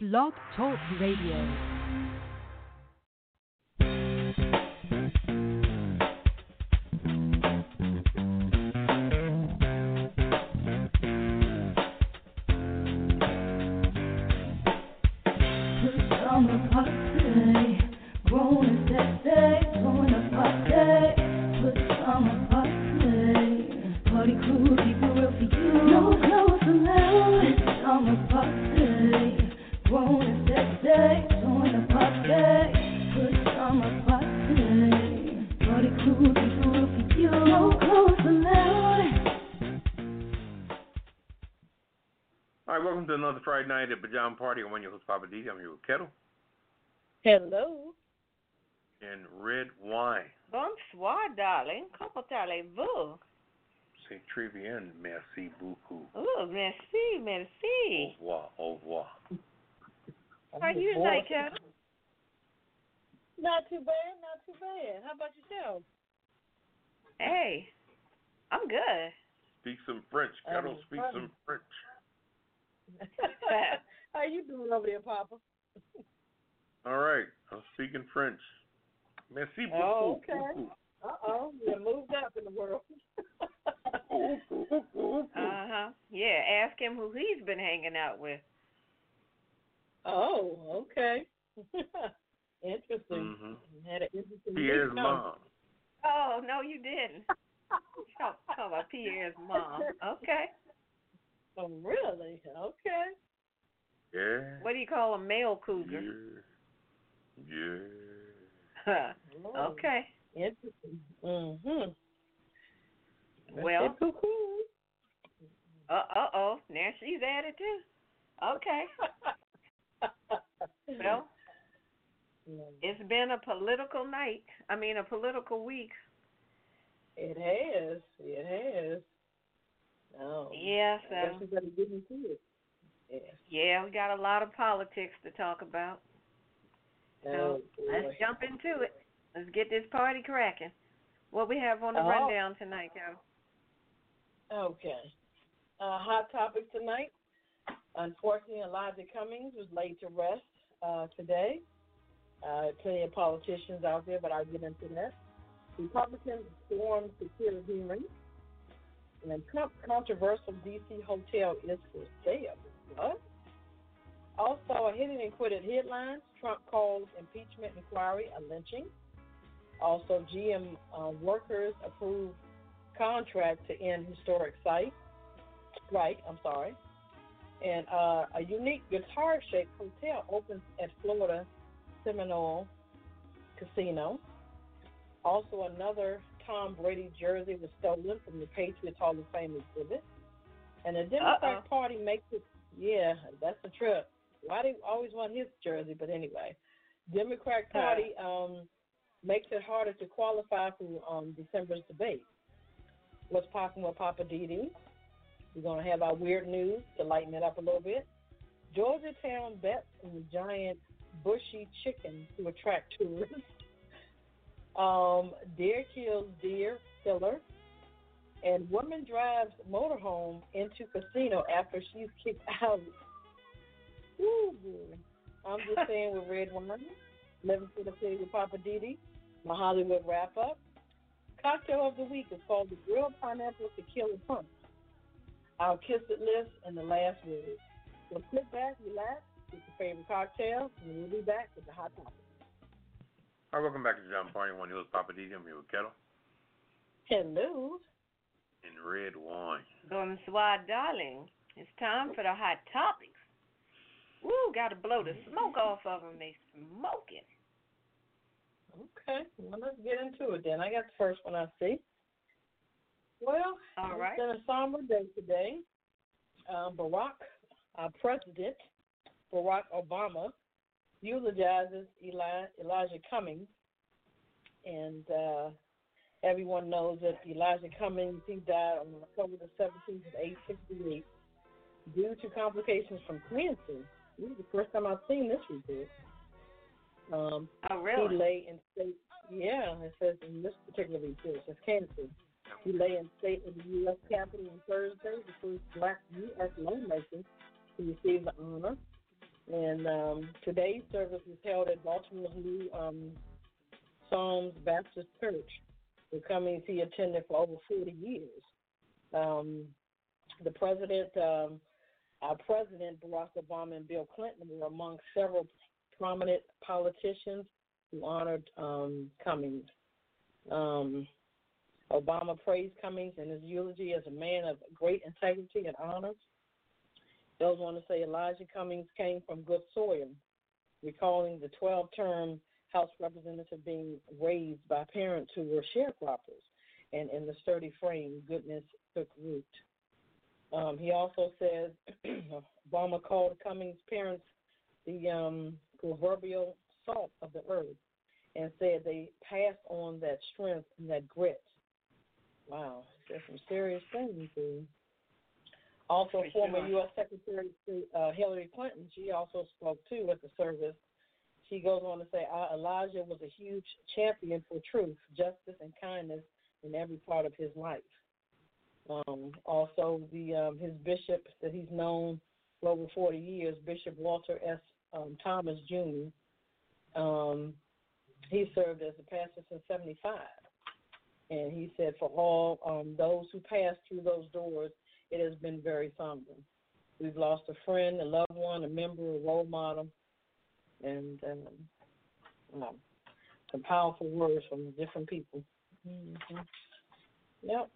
Blog Talk Radio. Another Friday at Pajama Party. I'm one your host, Papa D. I'm here with Ketel Hello. and Red Wine. Bonsoir, darling. Comment allez-vous? C'est très bien, merci beaucoup. Oh, merci, merci. Au revoir, au revoir. How are you tonight, Kat? Not too bad, not too bad. How about yourself? Hey, I'm good. Speak some French. Ketel, Um, speak some French. How you doing over there, Papa? All right, I'm speaking French. Merci beaucoup. Oh, okay. beaucoup. Uh oh, you moved up in the world. Uh huh. Yeah, ask him who he's been hanging out with. oh, okay. interesting. Mhm. Had an interesting Pierre's mom. Oh no, you didn't. Talk, talk about Pierre's mom. Okay. Oh, really? Okay. Yeah. What do you call a male cougar? Yeah. Yeah. Oh, okay. Interesting. Mm-hmm. Well, cuckoo. uh oh, now she's at it too. Okay. Well, it's been a political night. I mean, a political week. It has. It has. Oh. Yeah, I guess so we better get into it. Yes. yeah, we got a lot of politics to talk about. So Oh, let's jump into it. Let's get this party cracking. What we have on the Oh. rundown tonight, Carol? Okay. Uh, hot topic tonight. Unfortunately, Elijah Cummings was laid to rest uh, today. Uh, plenty of politicians out there, but I'll get into that. Republicans storm secure hearing. And Trump controversial D.C. hotel is for sale. What? Also, a hit it and quit it headlines. Trump calls impeachment inquiry a lynching. Also, GM uh, workers approve contract to end historic site. Right, I'm sorry. And uh, a unique guitar-shaped hotel opens at Florida Seminole Casino. Also, another Tom Brady jersey was stolen from the Patriots Hall of Fame exhibit. And the Democrat Uh-oh. Party makes it, yeah, that's the trip. Why do you always want his jersey? But anyway, Democrat Party um, makes it harder to qualify for um, December's debate. What's popping with Papa Didi? We're going to have our weird news to lighten it up a little bit. Georgia Town bets on the giant bushy chicken to attract tourists. Um, deer kills deer killer. And woman drives motorhome into casino after she's kicked out. I'm just saying with Redwine. Living for the city with Papa Didi. My Hollywood wrap up. Cocktail of the week is called the grilled pineapple tequila Punch. I'll kiss it list and the last word. So sit back, relax, get your favorite cocktail, and we'll be back with the hot topic. All right, welcome back to John Party. One of your host, Papa D. I'm here with Ketel Hello. and Redwine. Bonsoir, darling. It's time for the hot topics. Woo, got to blow the smoke off of them. They smoking. Okay, well, let's get into it then. I got the first one I see. Well, All it's right. been a somber day today. Um, Barack, our president, Barack Obama, eulogizes Eli, Elijah Cummings. And uh, everyone knows that Elijah Cummings, he died on October the 17th of 868 due to complications from cancer. This is the first time I've seen this report. Um, Oh, he lay in state. Yeah, it says in this particular report, it says cancer. He lay in state in the U.S. Capitol on Thursday, the first black U.S. lawmaker to receive the honor. And um, today's service is held at Baltimore's new um, Psalmist Baptist Church. The Cummings he attended for over 40 years. Um, the president, um, our president Barack Obama and Bill Clinton were among several prominent politicians who honored um, Cummings. Um, Obama praised Cummings in his eulogy as a man of great integrity and honor. Those want to say Elijah Cummings came from good soil, recalling the 12 term House representative being raised by parents who were sharecroppers, and in the sturdy frame, goodness took root. Um, he also says Obama called Cummings' parents the um, proverbial salt of the earth and said they passed on that strength and that grit. Wow, there's some serious things here. Also, For former sure. U.S. Secretary uh, Hillary Clinton, she also spoke too at the service. She goes on to say, "Uh, Elijah was a huge champion for truth, justice, and kindness in every part of his life. Um, also, the um, his bishop that he's known for over 40 years, Bishop Walter S. Um, Thomas Jr. Um, he served as a pastor since '75, and he said, for all um, those who passed through those doors, it has been very somber. We've lost a friend, a loved one, a member, a role model, and um, um, some powerful words from different people. Mm-hmm. Yep,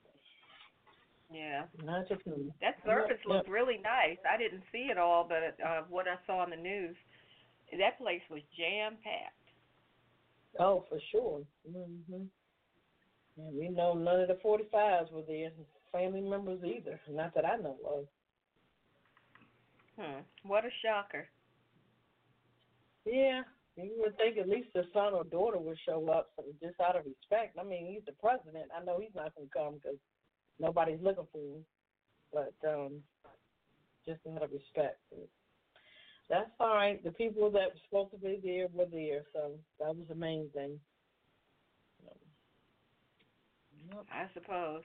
Yeah. not just me. That yep. looked really nice. I didn't see it all, but uh, what I saw on the news, that place was jam packed. Oh, for sure. Mhm. And we know none of the 45s were there, family members either. Not that I know of. Hmm. What a shocker. Yeah, you would think at least the son or daughter would show up, so just out of respect. I mean, he's the president. I know he's not going to come because nobody's looking for him, but um, just out of respect. That's all right. The people that were supposed to be there were there, so that was the main thing. I suppose.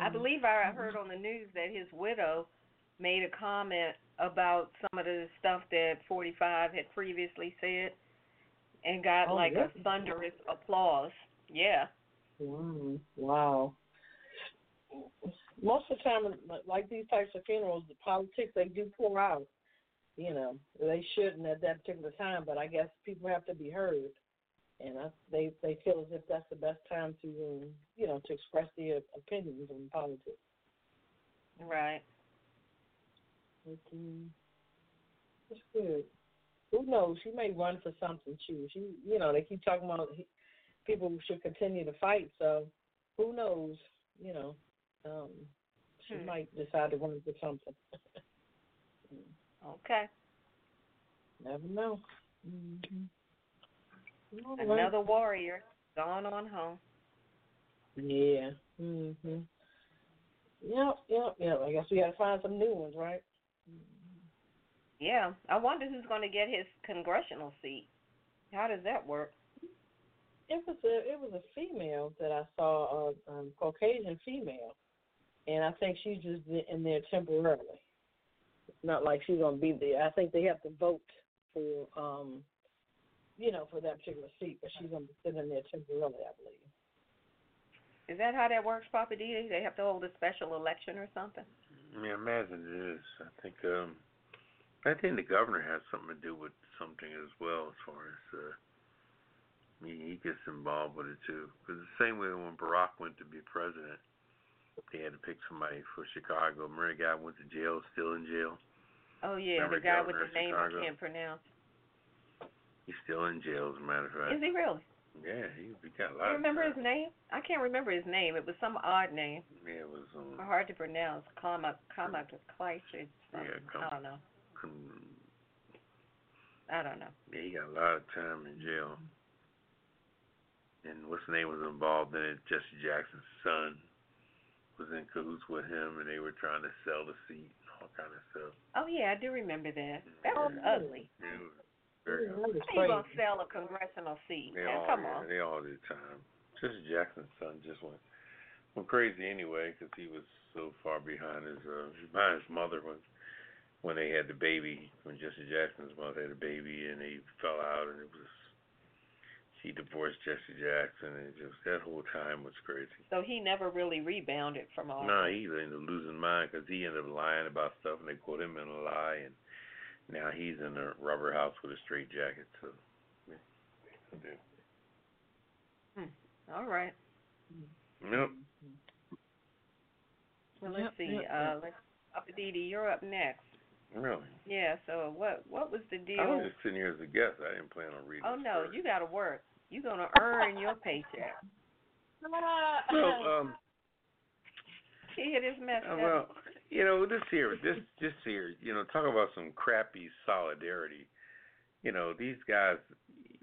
I believe I mm-hmm. heard on the news that his widow made a comment about some of the stuff that 45 had previously said and got Oh, like a thunderous applause. Yeah. Wow. Wow. Most of the time, like these types of funerals, the politics they do pour out. You know, they shouldn't at that particular time, but I guess people have to be heard, and I, they they feel as if that's the best time to, um, you know, to express their opinions on politics. Right. But, um, it's good. Who knows? She may run for something too. She, you know, they keep talking about people should continue to fight. So, who knows? You know, um, she Hmm. might decide to run for something. Okay. Never know. Mm-hmm. Another warrior gone on home. Yeah. Mhm. Yep. Yep. Yep. I guess we got to find some new ones, right? Yeah. I wonder who's going to get his congressional seat. How does that work? It was a it was a female that I saw, a um, Caucasian female, and I think she's just in there temporarily. It's not like she's gonna be there. I think they have to vote for, um, you know, for that particular seat, but she's gonna be sitting there temporarily, I believe. Is that how that works, Papa D? They have to hold a special election or something? Yeah, I imagine it is. I think um, I think the governor has something to do with something as well, as far as uh, I mean, he gets involved with it too. Because the same way when Barack went to be president, they had to pick somebody for Chicago. Remember the guy went to jail, still in jail. Oh yeah, Remember the guy with the name I can't pronounce. He's still in jail, as a matter of fact. Is he really? Yeah, he, he got a Do lot. you remember of his name? I can't remember his name. It was some odd name, Yeah, it was um, hard to pronounce. Kleist or something. Yeah, I don't know. con- I don't know. Yeah, he got a lot of time in jail. And what's the name was involved in it? Jesse Jackson's son was in cahoots with him, and they were trying to sell the seat and all kind of stuff. Oh yeah, I do remember that. That was Yeah. ugly. Yeah, it was very Yeah, ugly. How you gonna sell a congressional seat? They Man, all, come yeah, on. they all did time. Jesse Jackson's son just went went crazy anyway because he was so far behind his uh behind his mother when when they had the baby, when Jesse Jackson's mother had a baby, and they fell out, and it was she divorced Jesse Jackson, and just that whole time was crazy. So he never really rebounded from all. No, he ended up losing mind because he ended up lying about stuff, and they caught him in a lie, and now he's in a rubber house with a straight jacket. So, yeah. Hmm. All right. Yep. Well, let's Yep, see. yep, uh, yep. let's. Upper Didi, you're up next. Really. Yeah. So what? What was the deal? I deal? was just sitting here as a guest. I didn't plan on reading. Oh no, story. you got to work. You're gonna earn your paycheck. So, um, See, it is messed up. You know, this here, this this here, you know, talk about some crappy solidarity. You know, these guys.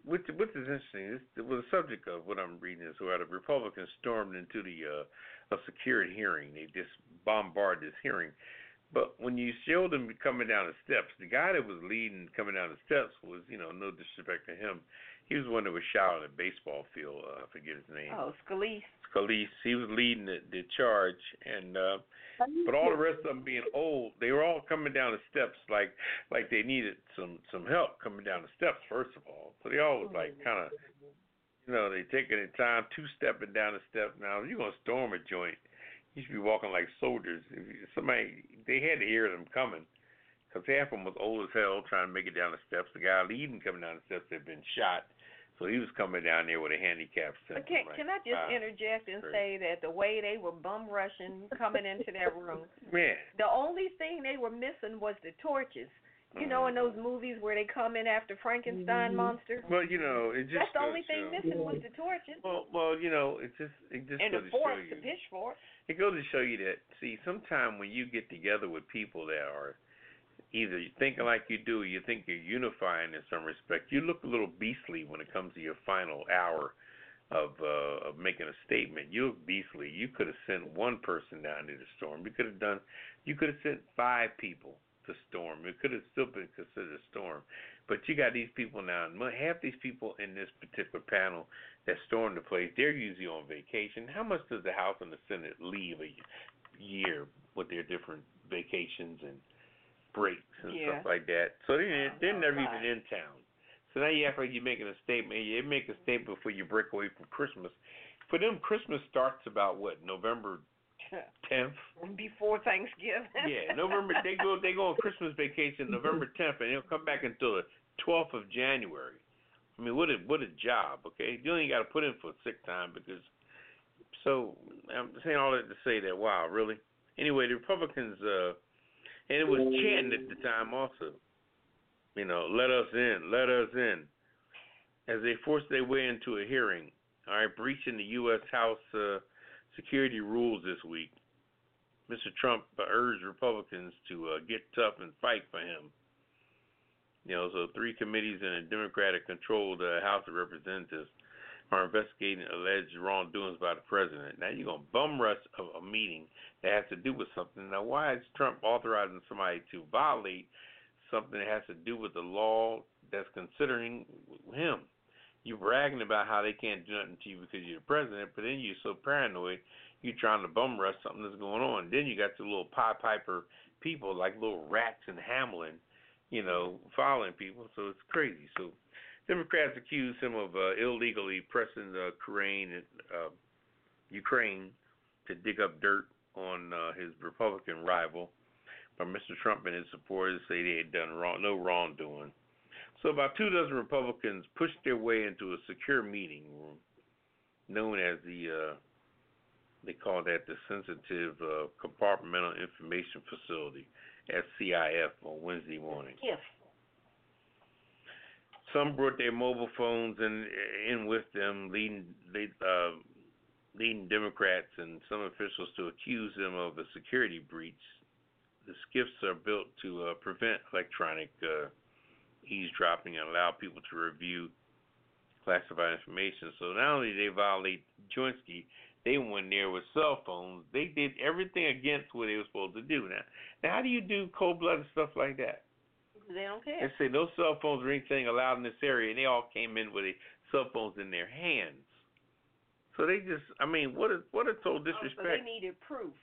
Which, which is interesting. This was the subject of what I'm reading is where the Republicans stormed into the uh, a secured hearing. They just bombarded this hearing. But when you showed them coming down the steps, the guy that was leading coming down the steps was, you know, no disrespect to him, he was the one that was shot on a baseball field. Uh, I forget his name. oh, Scalise. Scalise. He was leading the, the charge, and uh, but all the rest of them being old, they were all coming down the steps like like they needed some some help coming down the steps. First of all, so they all was like kind of, you know, they taking their time, two stepping down the step. Now you're gonna storm a joint, you should be walking like soldiers. If somebody they had to hear them coming. Because half of them was old as hell trying to make it down the steps. The guy leading coming down the steps had been shot, so he was coming down there with a handicap But syndrome. can, like, can I just wow. interject and Crazy. say that the way they were bum rushing coming into that room, Yeah. the only thing they were missing was the torches. You know, in those movies where they come in after Frankenstein Mhm. monster. Well, you know, it just That's the only thing show- missing was the torches Well, well, you know, it just it just and goes the to show forks, you. the pitchforks. It goes to show you that see, sometime when you get together with people that are either thinking like you do, you think you're unifying in some respect, you look a little beastly when it comes to your final hour of uh of making a statement. You look beastly. You could have sent one person down to the storm. You could have done you could have sent five people to storm. It could have still been considered a storm. But you got these people now, half these people in this particular panel that stormed the place, they're usually on vacation. How much does the House and the Senate leave a year with their different vacations and breaks and Yeah. stuff like that? So they're, they're Oh, never right. even in town. So now you act like you're making a statement. You make a statement before you break away from Christmas. For them, Christmas starts about what November tenth. Before Thanksgiving. Yeah, November. They go. They go on Christmas vacation November tenth, and they'll come back until the twelfth of January. I mean, what a what a job. Okay, you only got to put in for sick time because. So I'm saying all that to say that wow, really. Anyway, the Republicans, uh, and it was chanting at the time also. You know, let us in, let us in, as they forced their way into a hearing. All right, breaching the U.S. House uh, security rules this week. Mr. Trump urged Republicans to uh, get tough and fight for him. You know, so three committees in a Democratic-controlled uh, House of Representatives are investigating alleged wrongdoings by the president. Now you're gonna bum rush a, a meeting that has to do with something. Now, why is Trump authorizing somebody to violate something that has to do with the law that's considering him? You're bragging about how they can't do nothing to you because you're the president, but then you're so paranoid you're trying to bum rush something that's going on. Then you got the little Pied Piper people like little rats in Hamelin, you know, following people. So it's crazy. So Democrats accuse him of uh, illegally pressing uh, Ukraine, uh, Ukraine to dig up dirt on uh, his Republican rival. But Mr. Trump and his supporters say they had done wrong, no wrongdoing. So about two dozen Republicans pushed their way into a secure meeting room known as the uh, they call that the Sensitive uh, Compartmental Information Facility, SCIF, on Wednesday morning. Yes. Some brought their mobile phones in, in with them, leading they, uh, leading Democrats and some officials to accuse them of a security breach. The SCIFs are built to uh, prevent electronic uh, eavesdropping and allow people to review classified information. So not only did they violate Joinsky, they went there with cell phones. They did everything against what they were supposed to do. Now, now how do you do cold-blooded stuff like that? They don't care. They say no cell phones or anything allowed in this area, and they all came in with their cell phones in their hands. So they just, I mean, what a what a total Oh, so they needed proof.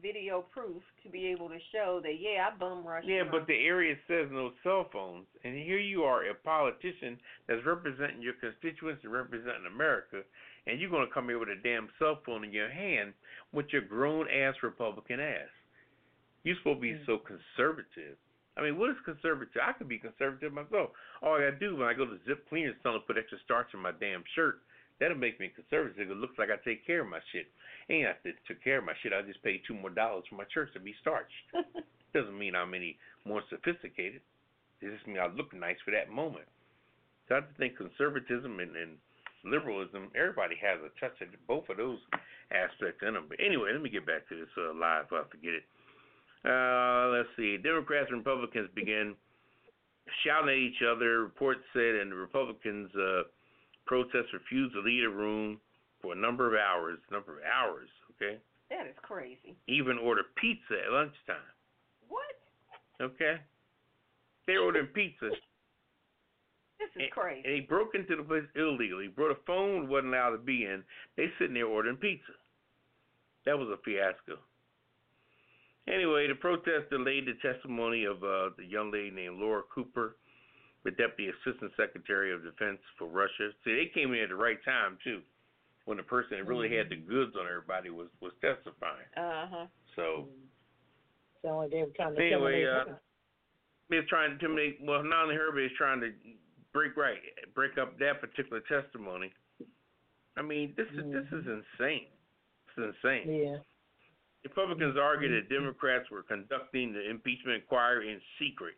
video proof to be able to show that yeah, I bum rushed. Yeah, but the area says no cell phones, and here you are, a politician that's representing your constituents and representing America, and you're gonna come here with a damn cell phone in your hand with your grown ass Republican ass. You're supposed to be Mm. so conservative. I mean, what is conservative? I could be conservative myself. All I gotta do when I go to Zip Cleaners, tell them to put extra starch in my damn shirt. That'll make me conservative. It looks like I take care of my shit. Ain't have to take care of my shit. I just pay two more dollars for my church to be starched. Doesn't mean I'm any more sophisticated. It just means I look nice for that moment. So I think conservatism and, and liberalism, everybody has a touch of both of those aspects in them. But anyway, let me get back to this uh, live I forget it. Uh, let's see. Democrats and Republicans began shouting at each other. Reports said, and the Republicans uh, protest refused to leave the room for a number of hours. Number of hours, okay? that is crazy. Even ordered pizza at lunchtime. What? Okay? They ordered pizza. This is and, crazy. And he broke into the place illegally. Brought a phone wasn't allowed to be in. They sitting there ordering pizza. That was a fiasco. Anyway, the protest delayed the testimony of uh, the young lady named Laura Cooper, the Deputy Assistant Secretary of Defense for Russia. See, they came in at the right time too, when the person that really had the goods on everybody was was testifying. Uh huh. So Sound like they were trying to Anyway, uh, they're trying to intimidate. Well, not only her, but he's trying to break right, break up that particular testimony. I mean, this is this is insane. It's insane. Yeah. Republicans argued that Democrats were conducting the impeachment inquiry in secret,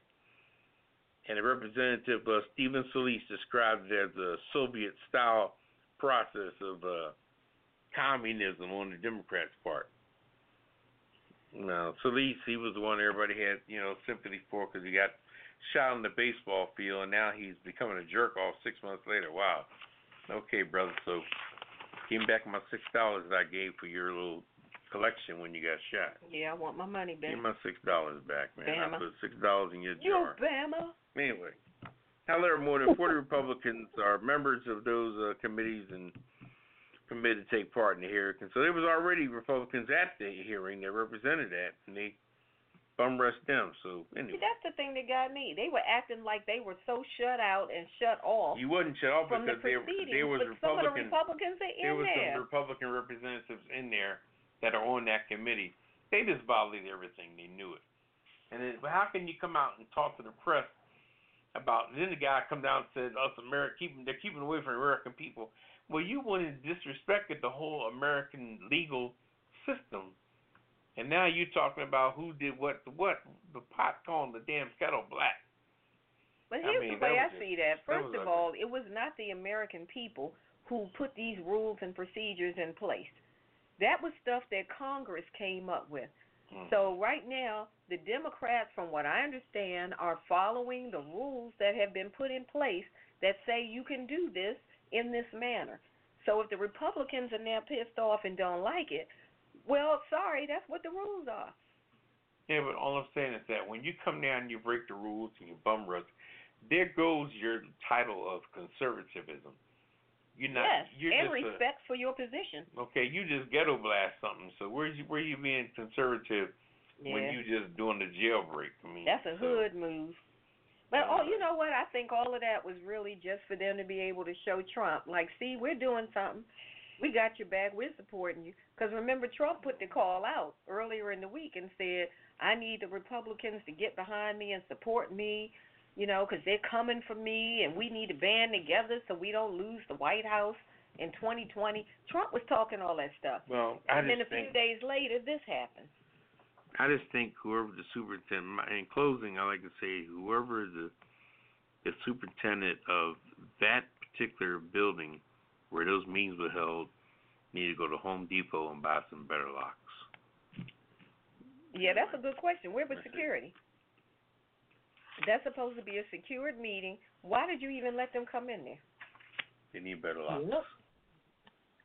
and the representative uh, Stephen Solis described it as a Soviet-style process of uh, communism on the Democrats' part. Now, Solis, he was the one everybody had, you know, sympathy for because he got shot on the baseball field, and now he's becoming a jerk off six months later. Wow. Okay, brother. So, give me back my six dollars that I gave for your little collection when you got shot. Yeah, I want my money back. Give my six dollars back, man. I Bama. put six dollars in your jar. You. Bama. Anyway, however, more than 40 Republicans are members of those uh, committees and committed to take part in the hearing. So there was already Republicans at the hearing that represented that, and they bum rushed them. So See, anyway, that's the thing that got me. They were acting like they were so shut out and shut off you wasn't shut off from the because there, there was but some of the Republicans are in there in was some Republican representatives in there that are on that committee. They just violated everything. They knew it. And then, but how can you come out and talk to the press about? Then the guy come down and said, "Us American, keeping they're keeping away from American people." Well, you went and disrespected the whole American legal system, and now you're talking about who did what to what. The pot calling the damn kettle black. But I here's mean, the way I see that. that First was of all, it was not the American people who put these rules and procedures in place. That was stuff that Congress came up with. Hmm. So right now, the Democrats, from what I understand, are following the rules that have been put in place that say you can do this in this manner. So if the Republicans are now pissed off and don't like it, well, sorry, that's what the rules are. Yeah, but all I'm saying is that when you come down and you break the rules and you bum rush, there goes your title of conservatism. You're not. yes, you're and just a- respect for your position. okay, you just ghetto blast something. So where's you where you being conservative Yeah. when you just doing the jailbreak? I mean, That's a so- hood move. But oh, you know what? I think all of that was really just for them to be able to show Trump, like, see, we're doing something. We got your back. We're supporting you. Because remember, Trump put the call out earlier in the week and said, I need the Republicans to get behind me and support me, you know, because they're coming for me, and we need to band together so we don't lose the White House in 2020. Trump was talking all that stuff. Well, I and then a few think days later, this happened. I just think whoever the superintendent. In closing, I like to say whoever the the superintendent of that particular building where those meetings were held need to go to Home Depot and buy some better locks. Yeah, that's a good question. Where was security? it. Security? That's supposed to be a secured meeting. Why did you even let them come in there? They need better locks. Nope.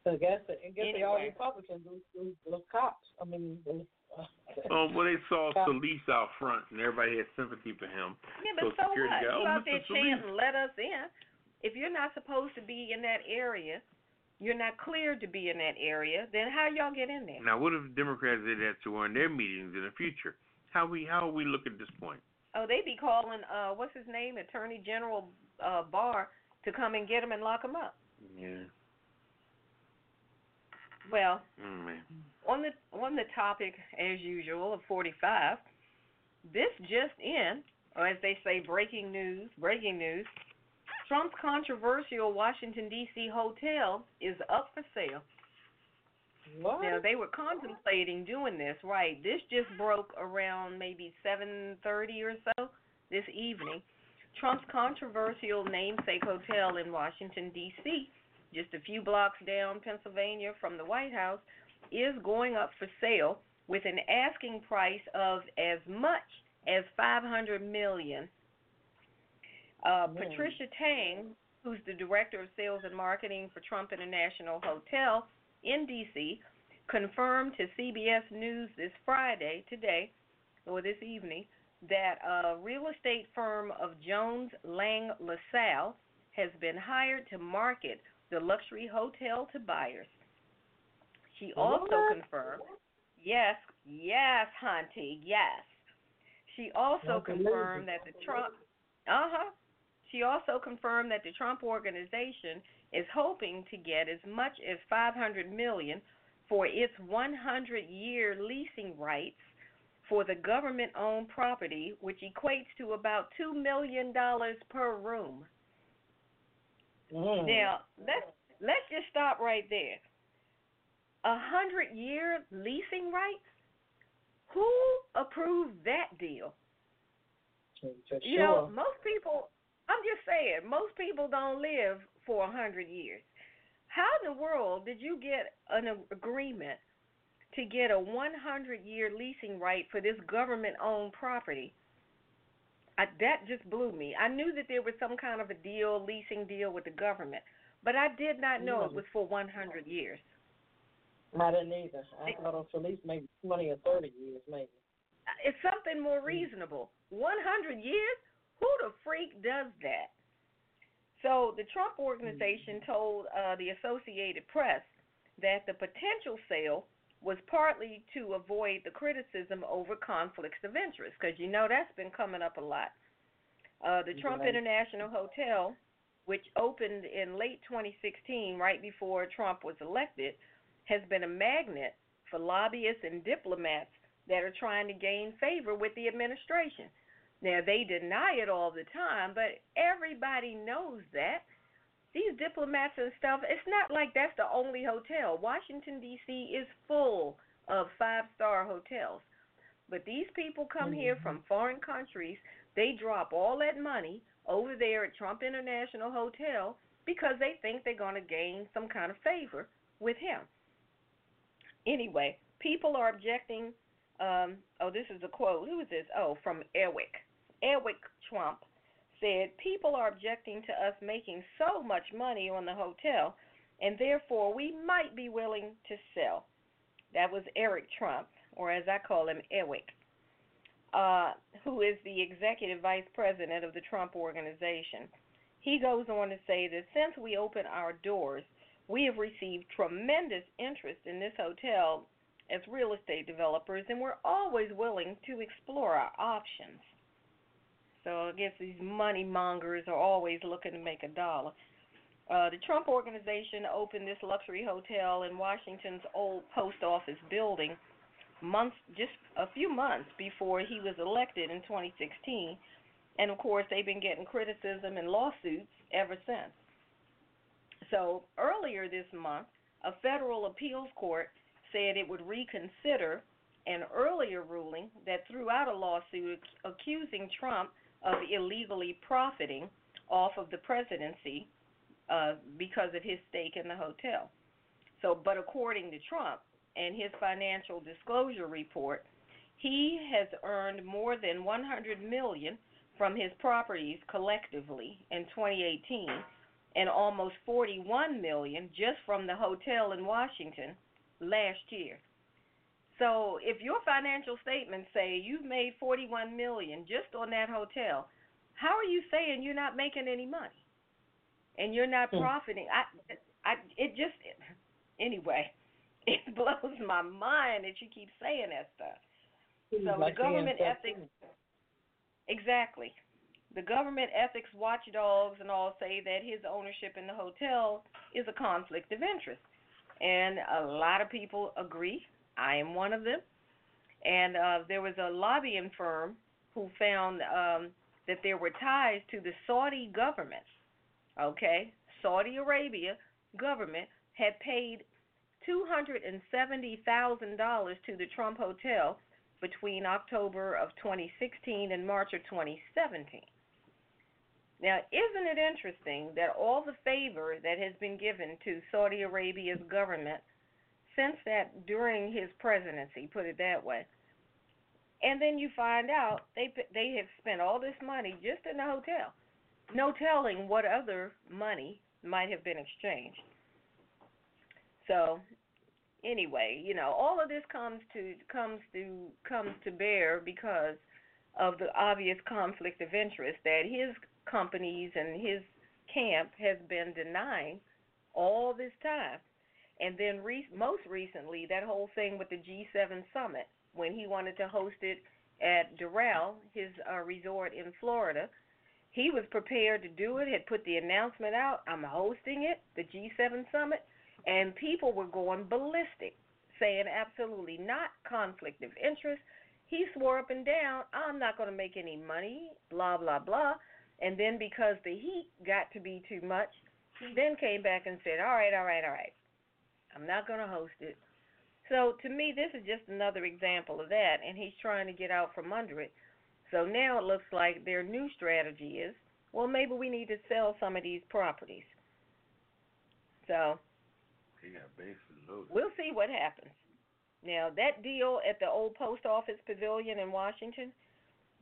So I guess I guess they all Anyway. Republicans, those, those, those cops. I mean, those, uh, Oh, well, they saw Yeah. Solis out front, and everybody had sympathy for him. Yeah, but So so, what? guy, you "Oh, out there chanting, "Let us in." If you're not supposed to be in that area, you're not cleared to be in that area, then how y'all get in there? Now, what if Democrats did that to one of their meetings in the future? How we how we look at this point? Oh, they be calling uh what's his name, Attorney General uh Barr to come and get him and lock him up. Yeah. Well, Mm, man. on the on the topic as usual of 45, this just in, or as they say, breaking news, breaking news. Trump's controversial Washington D.C. hotel is up for sale. What? Now they were contemplating doing this, right? This just broke around maybe 7:30 or so this evening. Trump's controversial namesake hotel in Washington D.C., just a few blocks down Pennsylvania from the White House, is going up for sale with an asking price of as much as 500 million. Uh, Mm. Patricia Tang, who's the director of sales and marketing for Trump International Hotel in D.C., confirmed to CBS News this Friday, today, or this evening, that a real estate firm of Jones Lang LaSalle has been hired to market the luxury hotel to buyers. She also What? confirmed, yes, yes, Hunty, yes. She also That's confirmed amazing. that the Trump, uh huh. She also confirmed that the Trump organization is hoping to get as much as 500 million for its 100-year leasing rights for the government-owned property, which equates to about two million dollars per room. Mm. Now, let's let's just stop right there. A hundred-year leasing rights? Who approved that deal? You know, most people. I'm just saying, most people don't live for a hundred years. How in the world did you get an agreement to get a 100-year leasing right for this government-owned property? I, that just blew me. I knew that there was some kind of a deal, leasing deal with the government, but I did not know it Mm. was for 100 years. I didn't either. I thought it was for at least maybe 20 or 30 years, maybe. It's something more reasonable. 100 years? Who the freak does that? So the Trump organization told uh, the Associated Press that the potential sale was partly to avoid the criticism over conflicts of interest, because you know that's been coming up a lot. Uh, the Trump Right. International Hotel, which opened in late 2016, right before Trump was elected, has been a magnet for lobbyists and diplomats that are trying to gain favor with the administration. Now, they deny it all the time, but everybody knows that. These diplomats and stuff, it's not like that's the only hotel. Washington, D.C. is full of five star hotels. But these people come here Mhm. from foreign countries, they drop all that money over there at Trump International Hotel because they think they're going to gain some kind of favor with him. Anyway, people are objecting. Um, oh, this is a quote. Who is this? Oh, from Erwick. Erwick Trump said, People are objecting to us making so much money on the hotel, and therefore we might be willing to sell. That was Eric Trump, or as I call him, Erwick, uh, who is the executive vice president of the Trump organization. He goes on to say that since we opened our doors, we have received tremendous interest in this hotel as real estate developers, and we're always willing to explore our options. So I guess these money mongers are always looking to make a dollar. Uh, the Trump organization opened this luxury hotel in Washington's old post office building months, just a few months before he was elected in 2016, and of course they've been getting criticism and lawsuits ever since. So earlier this month, a federal appeals court said it would reconsider an earlier ruling that threw out a lawsuit accusing Trump of illegally profiting off of the presidency uh, because of his stake in the hotel. So, but according to Trump and his financial disclosure report, he has earned more than 100 million from his properties collectively in 2018 and almost 41 million just from the hotel in Washington last year. So if your financial statements say you've made 41 million just on that hotel, how are you saying you're not making any money and you're not Hmm. profiting? I I it just anyway, it blows my mind that you keep saying that stuff. So like the government ethics exactly. The government ethics watchdogs and all say that his ownership in the hotel is a conflict of interest. And a lot of people agree. I am one of them. And uh, there was a lobbying firm who found um, that there were ties to the Saudi government. Okay, Saudi Arabia government had paid two hundred and seventy thousand dollars to the Trump Hotel between October of 2016 and March of 2017. Now, isn't it interesting that all the favor that has been given to Saudi Arabia's government since that during his presidency, put it that way, and then you find out they they have spent all this money just in the hotel, no telling what other money might have been exchanged. So, anyway, you know, all of this comes to comes to comes to bear because of the obvious conflict of interest that his companies and his camp has been denying all this time. And then re- most recently, that whole thing with the G7 summit when he wanted to host it at Doral, his uh, resort in Florida. He was prepared to do it, had put the announcement out, I'm hosting it, the G7 summit, and people were going ballistic, saying absolutely not, conflict of interest. He swore up and down, I'm not going to make any money, blah, blah, blah. And then because the heat got to be too much, he then came back and said, All right, all right, all right. I'm not going to host it. So to me, this is just another example of that, and he's trying to get out from under it. So now it looks like their new strategy is, well, maybe we need to sell some of these properties. So He got loaded. we'll see what happens. Now that deal at the old post office pavilion in Washington,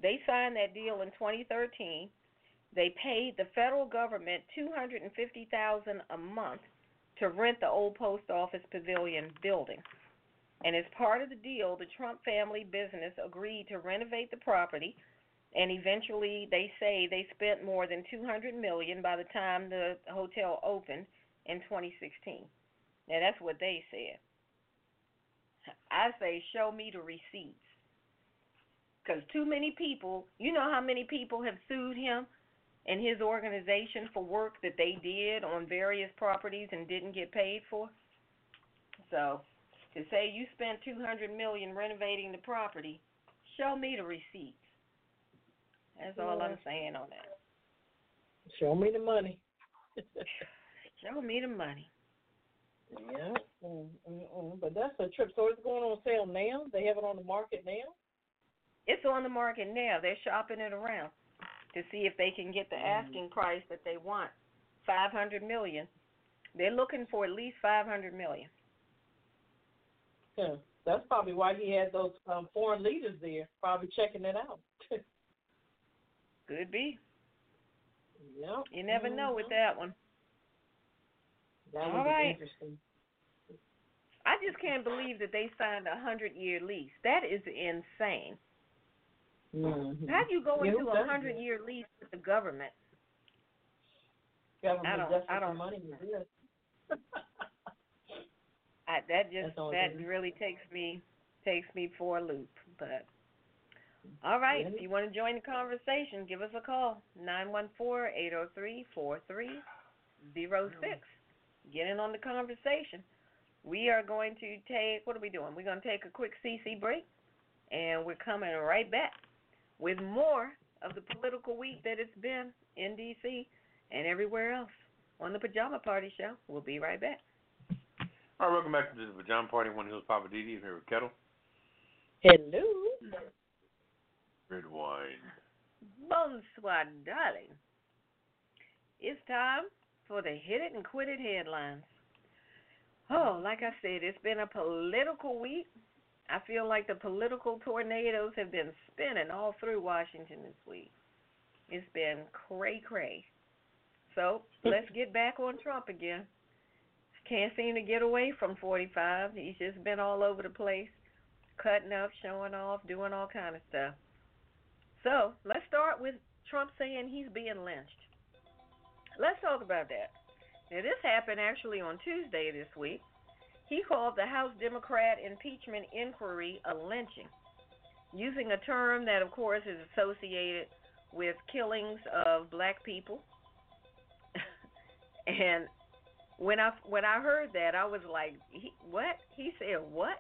they signed that deal in 2013. They paid the federal government 250,000 a month to rent the old post office pavilion building. And as part of the deal, the Trump family business agreed to renovate the property and eventually they say they spent more than 200 million by the time the hotel opened in 2016. Now that's what they said. I say show me the receipts. Cuz too many people, you know how many people have sued him and his organization for work that they did on various properties and didn't get paid for? So, to say you spent 200 million renovating the property, show me the receipts. That's all I'm saying on that. Show me the money. Show me the money. yeah. Mm, mm, mm. But that's a trip. So it's going on sale now? They have it on the market now? It's on the market now. They're shopping it around to see if they can get the asking price that they want. 500 million. They're looking for at least 500 million. Yeah. That's probably why he had those um, foreign leaders there, probably checking it out. Could be. yep. You never know with Mhm. that one. That All be right. interesting. I just can't believe that they signed a hundred year lease. That is insane. Mm-hmm. How do you go into a hundred year lease with the government? Government I don't- I don't- money to do it. I, that just that really takes me takes me for a loop. But all right, if you want to join the conversation, give us a call nine one four eight zero three four three zero six. Get in on the conversation. We are going to take what are we doing? We're going to take a quick CC break, and we're coming right back with more of the political week that it's been in D.C. and everywhere else on the Pajama Party Show. We'll be right back. All right, welcome back to the Pajama Party. One Hills Papa Didi here with Ketel. Hello. Redwine. Bonsoir, darling. It's time for the hit it and quit it headlines. Oh, like I said, it's been a political week. I feel like the political tornadoes have been spinning all through Washington this week. It's been cray cray. So hmm. let's get back on Trump again. Can't seem to get away from 45. He's just been all over the place, cutting up, showing off, doing all kind of stuff. So let's start with Trump saying he's being lynched. Let's talk about that. Now, this happened actually on Tuesday this week. He called the House Democrat impeachment inquiry a lynching, using a term that, of course, is associated with killings of black people. and when I when I heard that, I was like, he, "What?" He said, "What?"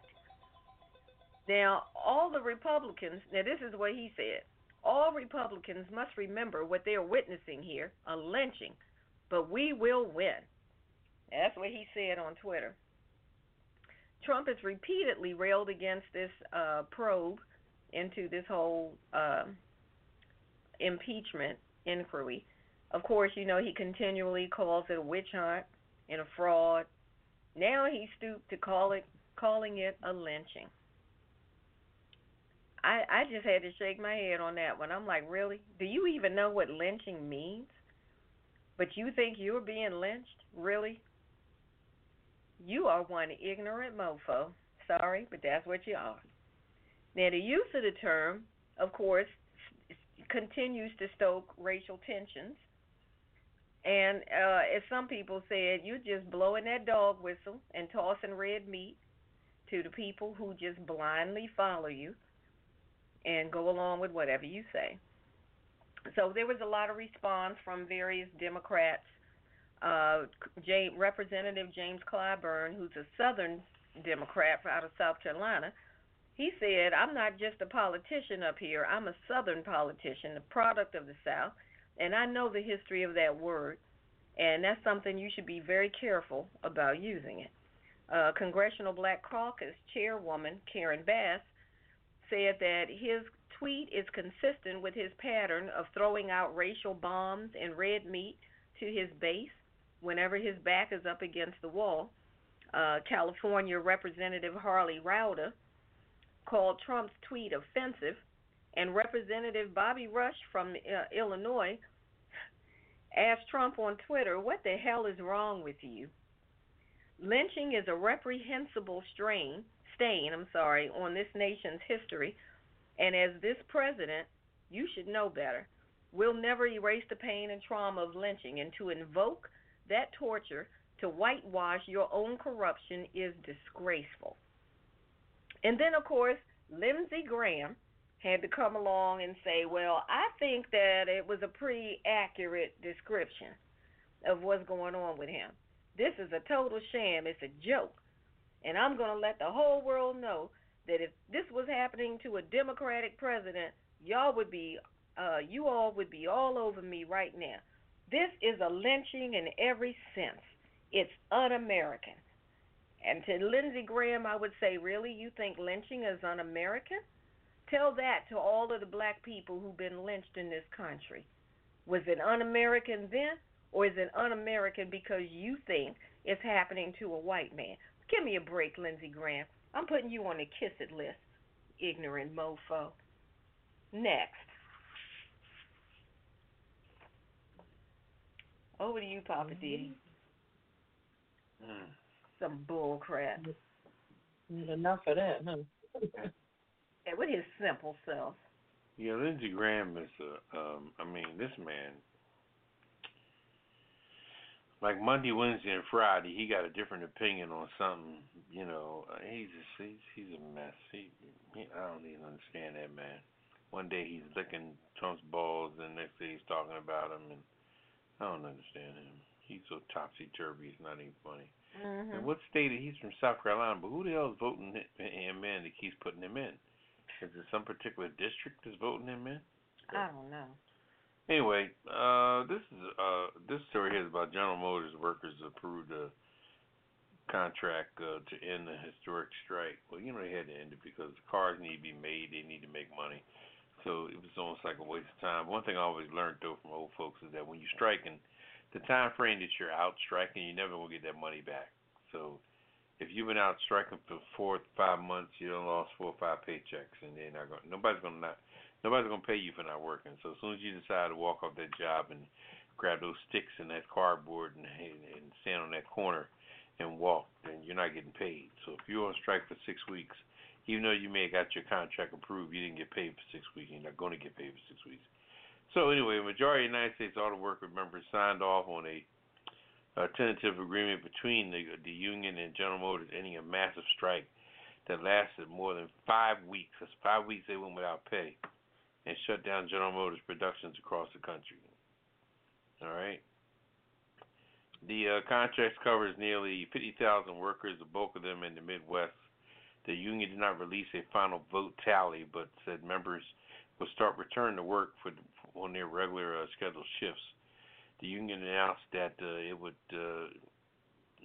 Now, all the Republicans. Now, this is what he said. All Republicans must remember what they are witnessing here: a lynching. But we will win. That's what he said on Twitter. Trump has repeatedly railed against this uh, probe into this whole uh, impeachment inquiry. Of course, you know he continually calls it a witch hunt and a fraud. Now he stooped to call it calling it a lynching. I I just had to shake my head on that one. I'm like, really? Do you even know what lynching means? But you think you're being lynched? Really? You are one ignorant mofo. Sorry, but that's what you are. Now, the use of the term, of course, continues to stoke racial tensions. And uh, as some people said, you're just blowing that dog whistle and tossing red meat to the people who just blindly follow you and go along with whatever you say. So there was a lot of response from various Democrats. Uh, Representative James Clyburn, who's a Southern Democrat out of South Carolina, he said, I'm not just a politician up here, I'm a Southern politician, a product of the South, and I know the history of that word, and that's something you should be very careful about using it. Uh, Congressional Black Caucus Chairwoman Karen Bass said that his tweet is consistent with his pattern of throwing out racial bombs and red meat to his base whenever his back is up against the wall. Uh, California Representative Harley Rouda called Trump's tweet offensive, and Representative Bobby Rush from uh, Illinois asked Trump on Twitter, What the hell is wrong with you? Lynching is a reprehensible strain, stain, I'm sorry, on this nation's history, and as this president, you should know better. We'll never erase the pain and trauma of lynching, and to invoke that torture to whitewash your own corruption is disgraceful. And then, of course, Lindsey Graham had to come along and say, well, I think that it was a pretty accurate description of what's going on with him. This is a total sham. It's a joke. And I'm going to let the whole world know that if this was happening to a Democratic president, y'all would be, uh, you all would be all over me right now. This is a lynching in every sense. It's un American. And to Lindsey Graham, I would say, really, you think lynching is un American? Tell that to all of the black people who've been lynched in this country. Was it un American then, or is it un American because you think it's happening to a white man? Give me a break, Lindsey Graham. I'm putting you on the kiss it list, ignorant mofo. Next. Over to you, Papa D. Mm. Some bull crap. Enough of that, huh? And with his simple self. Yeah, Lindsey Graham is a. Um, I mean, this man. Like Monday, Wednesday, and Friday, he got a different opinion on something. You know, uh, he's just, he's he's a mess. He, he I don't even understand that man. One day he's licking Trump's balls, and the next day he's talking about him, and I don't understand him. He's so topsy turvy. It's not even funny. Mm-hmm. And what state? He's from South Carolina, but who the hell is voting him in that keeps putting him in? Is it some particular district that's voting him in? I don't know. Anyway, uh, this is uh, this story here is about General Motors workers approved a contract uh, to end the historic strike. Well, you know they had to end it because cars need to be made; they need to make money. So it was almost like a waste of time. One thing I always learned though from old folks is that when you're striking, the time frame that you're out striking, you're never gonna get that money back. So if you've been out striking for four, five months, you don't lost four or five paychecks, and they're not going. Nobody's gonna not. Nobody's gonna pay you for not working. So as soon as you decide to walk off that job and grab those sticks and that cardboard and, and stand on that corner and walk, then you're not getting paid. So if you're on strike for six weeks, even though you may have got your contract approved, you didn't get paid for six weeks. You're not going to get paid for six weeks. So anyway, the majority of United States Auto Worker members signed off on a a tentative agreement between the the union and General Motors ending a massive strike that lasted more than five weeks. That's five weeks they went without pay and shut down General Motors productions across the country. All right. The uh, contract covers nearly 50,000 workers, the bulk of them in the Midwest. The union did not release a final vote tally, but said members will start returning to work for on their regular uh, scheduled shifts. The union announced that uh, it would uh,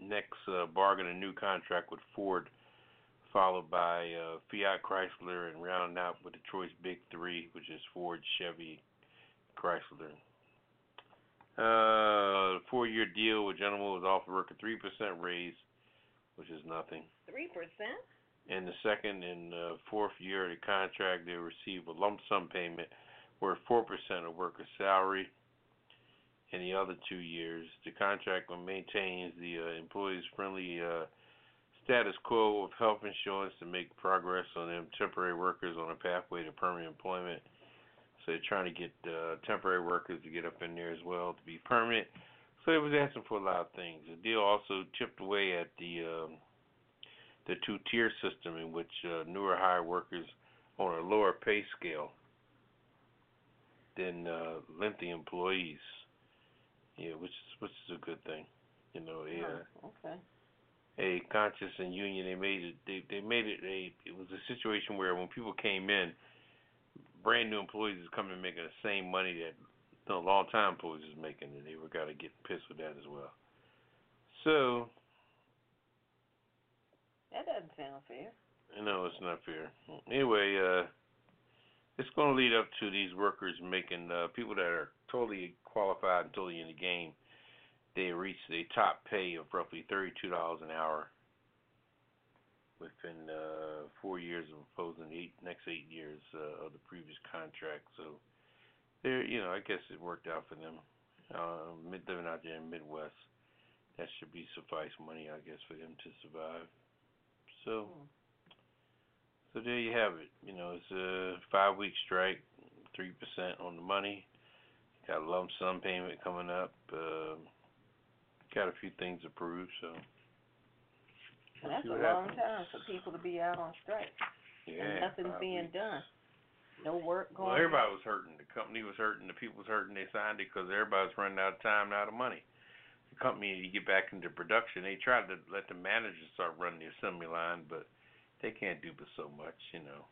next uh, bargain a new contract with Ford, followed by uh, Fiat Chrysler, and rounding out with Detroit's Big Three, which is Ford, Chevy, Chrysler. Uh, four-year deal with General Motors offered work a three percent raise, which is nothing. Three percent. In the second and uh, fourth year of the contract, they receive a lump sum payment worth four percent of worker's salary. In the other two years, the contract maintains the uh, employees' friendly uh, status quo of health insurance to make progress on them temporary workers on a pathway to permanent employment. So they're trying to get uh, temporary workers to get up in there as well to be permanent. So it was asking for a lot of things. The deal also chipped away at the um, the two tier system in which uh, newer hire workers on a lower pay scale than uh, lengthy employees. Yeah, which is which is a good thing. You know, yeah. Oh, okay. A conscious and union, they made it. They they made it a. It was a situation where when people came in, brand new employees is coming and making the same money that know, long time employees is making, and they were got to get pissed with that as well. So. That doesn't sound fair. Know it's not fair. Anyway, uh, it's going to lead up to these workers making uh, people that are totally qualified and totally in the game. They reach the top pay of roughly thirty-two dollars an hour within uh, four years of opposing the eight, next eight years uh, of the previous contract. So, there, you know, I guess it worked out for them. Uh, living out there in Midwest, that should be suffice money, I guess, for them to survive. So. Hmm. So there you have it. You know, it's a five week strike, three percent on the money. Got a lump sum payment coming up. Uh, got a few things approved, so And that's a long happens. time for people to be out on strike yeah. and nothing's being done. No work going. Well, everybody was hurting. The company was hurting. The people was hurting. They signed it because everybody's running out of time and out of money. The company, you get back into production. They tried to let the managers start running the assembly line, but they can't do but so much, you know.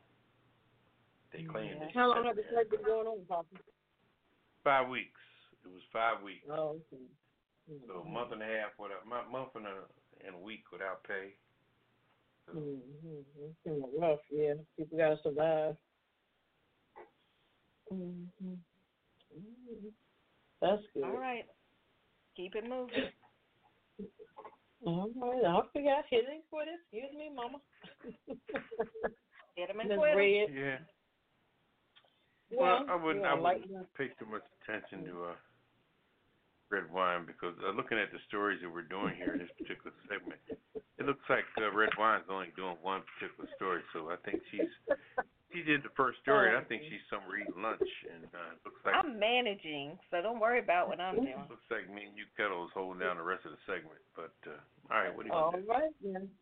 They claim Yeah. How long have the strike been going on, Papa? five weeks. It was five weeks. Oh, okay. So a month and a half without month month and a and a week without pay. So, Mm-hmm. It's been rough, yeah. People gotta survive. Mm-hmm. hmm That's good. All right. Keep it moving. All right, I'll figure out hit it with it. Excuse me, Mama. Hit 'em and Miss quit 'em. Red. yeah. Well, Well, I wouldn't yeah, I like wouldn't pay too much attention to uh Redwine because uh, looking at the stories that we're doing here in this particular segment, it looks like uh, Redwine's only doing one particular story. So I think she's she did the first story. and I think she's somewhere eating lunch, and uh, looks like I'm managing, so don't worry about what I'm doing. looks like me and you Ketel is holding down the rest of the segment. But uh, all right, what do you All want to do? right,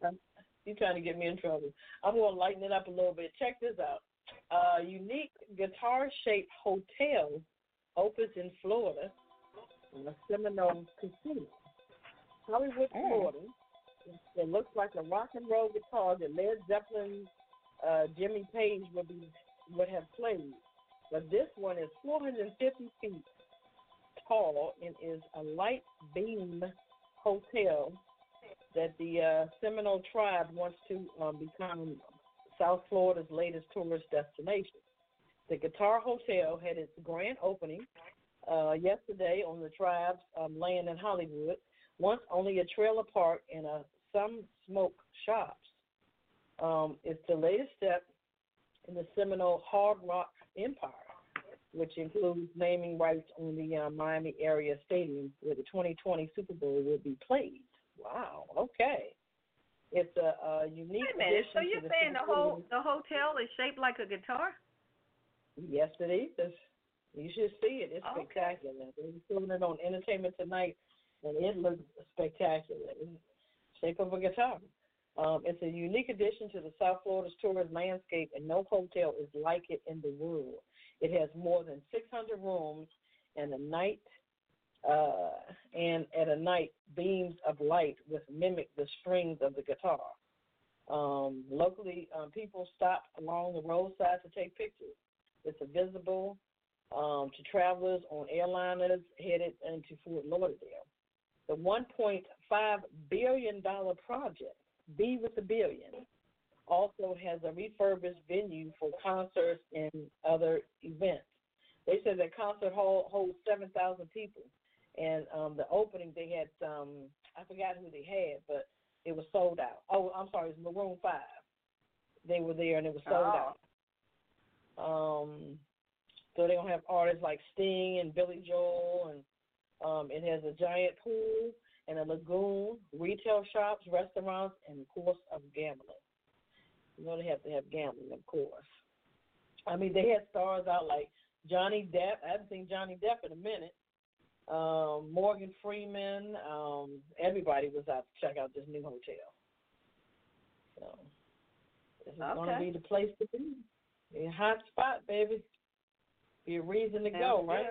then. You trying to get me in trouble. I'm going to lighten it up a little bit. Check this out. Uh, unique guitar-shaped hotel opens in Florida, in a Seminole casino. Hollywood, Oh. Florida. It looks like a rock and roll guitar that Led Zeppelin, uh, Jimmy Page would be would have played. But this one is 450 feet tall and is a light beam hotel that the uh, Seminole tribe wants to um, become South Florida's latest tourist destination. The Guitar Hotel had its grand opening uh, yesterday on the tribe's um, land in Hollywood. Once only a trailer park and a, some smoke shops. Um, it's the latest step in the Seminole Hard Rock Empire, which includes naming rights on the uh, Miami area stadium where the 2020 Super Bowl will be played. Wow. Okay. It's a, a unique. Wait a minute. So you're to saying the whole the hotel is shaped like a guitar? Yes, it is. You should see it. It's Okay. spectacular. They're filming it on Entertainment Tonight. and it looks spectacular. It's shape of a guitar. Um, it's a unique addition to the South Florida's tourist landscape, and no hotel is like it in the world. It has more than 600 rooms and a night uh, and at a night beams of light which mimic the strings of the guitar. Um, locally, um, people stop along the roadside to take pictures. It's visible um, to travelers on airliners headed into Fort Lauderdale. The $1.5 billion project, B with a billion, also has a refurbished venue for concerts and other events. They said that concert hall holds 7,000 people. And um, the opening, they had, um, I forgot who they had, but it was sold out. Oh, I'm sorry, it was Maroon 5. They were there and it was sold Oh. out. Um, so they're gonna have artists like Sting and Billy Joel, and um, it has a giant pool and a lagoon, retail shops, restaurants, and of course of gambling. You know they have to have gambling, of course. I mean, they had stars out like Johnny Depp. I haven't seen Johnny Depp in a minute. Um, Morgan Freeman. Um, everybody was out to check out this new hotel. So this is going to be the place to be. Be a hot spot, baby. Be a reason to go, Sounds right?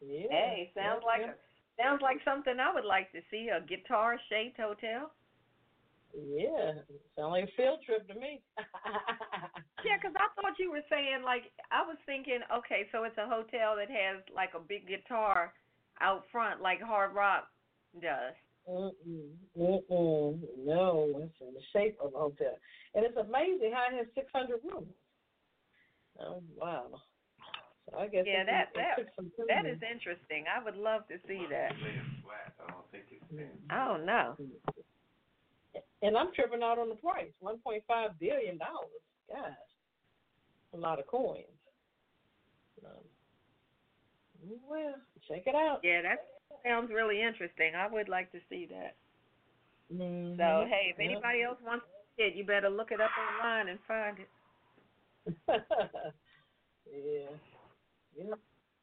Yeah. Hey, sounds yeah, like a, sounds like something I would like to see. A guitar shaped hotel. Yeah, sound like a field trip to me. Yeah, 'cause I thought you were saying like I was thinking, okay, so it's a hotel that has like a big guitar out front, like Hard Rock does. Mm-mm, mm-mm, no, it's in the shape of a hotel, and it's amazing how it has 600 rooms. Oh wow! So I guess Yeah, that- that- 600 That rooms. is interesting. I would love to see that. I don't think it's I don't know. And I'm tripping out on the price. One point five billion dollars. Gosh. A lot of coins. Um, well, check it out. Yeah, that sounds really interesting. I would like to see that. Mhm. So hey, if Yeah. anybody else wants to see it, you better look it up online and find it. yeah. Yeah.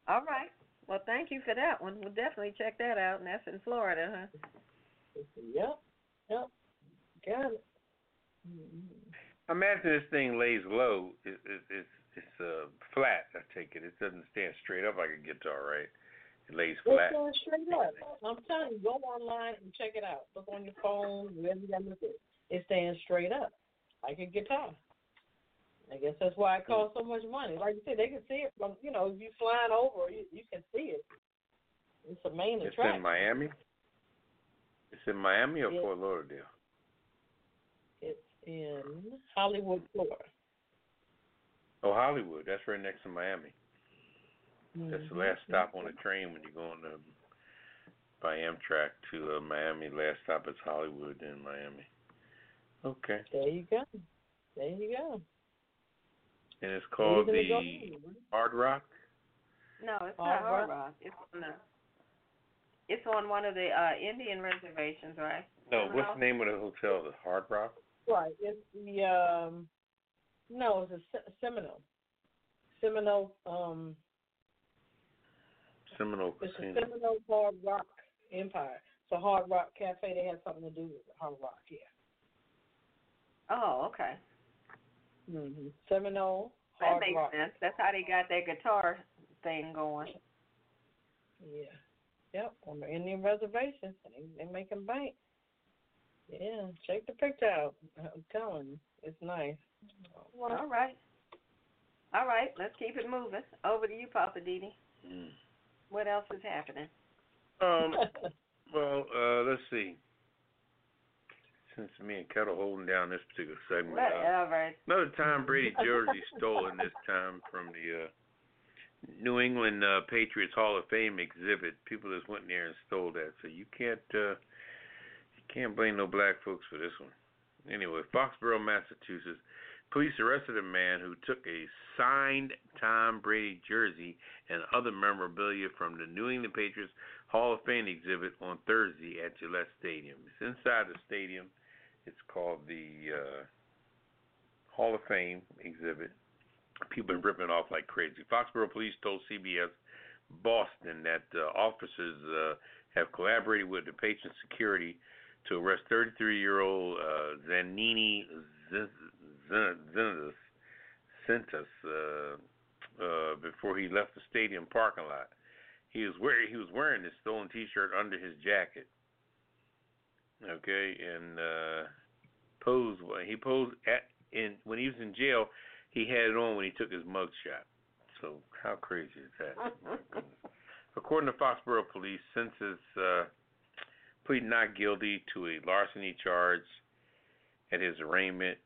All right. Well, thank you for that one. We'll definitely check that out, and that's in Florida, huh? Yep. Yep. Got it. Mhm. Imagine this thing lays low. It, it, it's it's uh, flat. I take it. It doesn't stand straight up like a guitar, right? It lays It's flat. going straight up. I'm telling you, go online and check it out. Look on your phone, wherever you got to look at it. It stands straight up, like a guitar. I guess that's why it costs so much money. Like you said, they can see it from, you know, if you flying over, you, you can see it. It's a main It's attraction. in Miami. It's in Miami or Yeah. Fort Lauderdale. It's in Hollywood, Florida. Oh, Hollywood. That's right next to Miami. That's the last stop on the train when you're going to by Amtrak to uh, Miami. Last stop is Hollywood, then Miami. Okay, There you go. There you go. And it's called Reason to go the anywhere. Hard Rock. No, it's Hard not Hard Rock? Rock. It's on the. It's on one of the uh Indian reservations, right? No, Seminole? what's the name of the hotel? The Hard Rock. Right. It's the um no, it's a Se- Seminole. Seminole um Seminole it's a Seminole Hard Rock Empire. It's a Hard Rock Cafe they have something to do with Hard Rock, yeah. Oh, okay. Mhm. Seminole That makes Rock. sense. That's how they got that guitar thing going. Yeah. Yep, on the Indian reservation. They they making bank. Yeah, check the picture out. I'm telling you, it's nice. Well, all right. All right, let's keep it moving. Over to you, Poppa DD. Mm. What else is happening? Um. Well, uh, let's see. Since me and Ketel holding down this particular segment, uh, another Tom Brady jersey stolen this time from the uh, New England uh, Patriots Hall of Fame exhibit. People just went in there and stole that, so you can't uh, you can't blame no black folks for this one. Anyway, Foxborough, Massachusetts, police arrested a man who took a signed Tom Brady jersey and other memorabilia from the New England Patriots Hall of Fame exhibit on Thursday at Gillette Stadium. It's inside the stadium. It's called the uh, Hall of Fame exhibit. People been ripping off like crazy. Foxborough police told CBS Boston that uh, officers uh, have collaborated with DePatriot Security to arrest 33-year-old uh, Zanini Sentus uh, uh, before he left the stadium parking lot. He was wearing he was wearing this stolen T-shirt under his jacket. Okay, and uh, posed he posed at in when he was in jail. He had it on when he took his mug shot. So how crazy is that? According to Foxborough Police, Sensus uh, pleaded not guilty to a larceny charge at his arraignment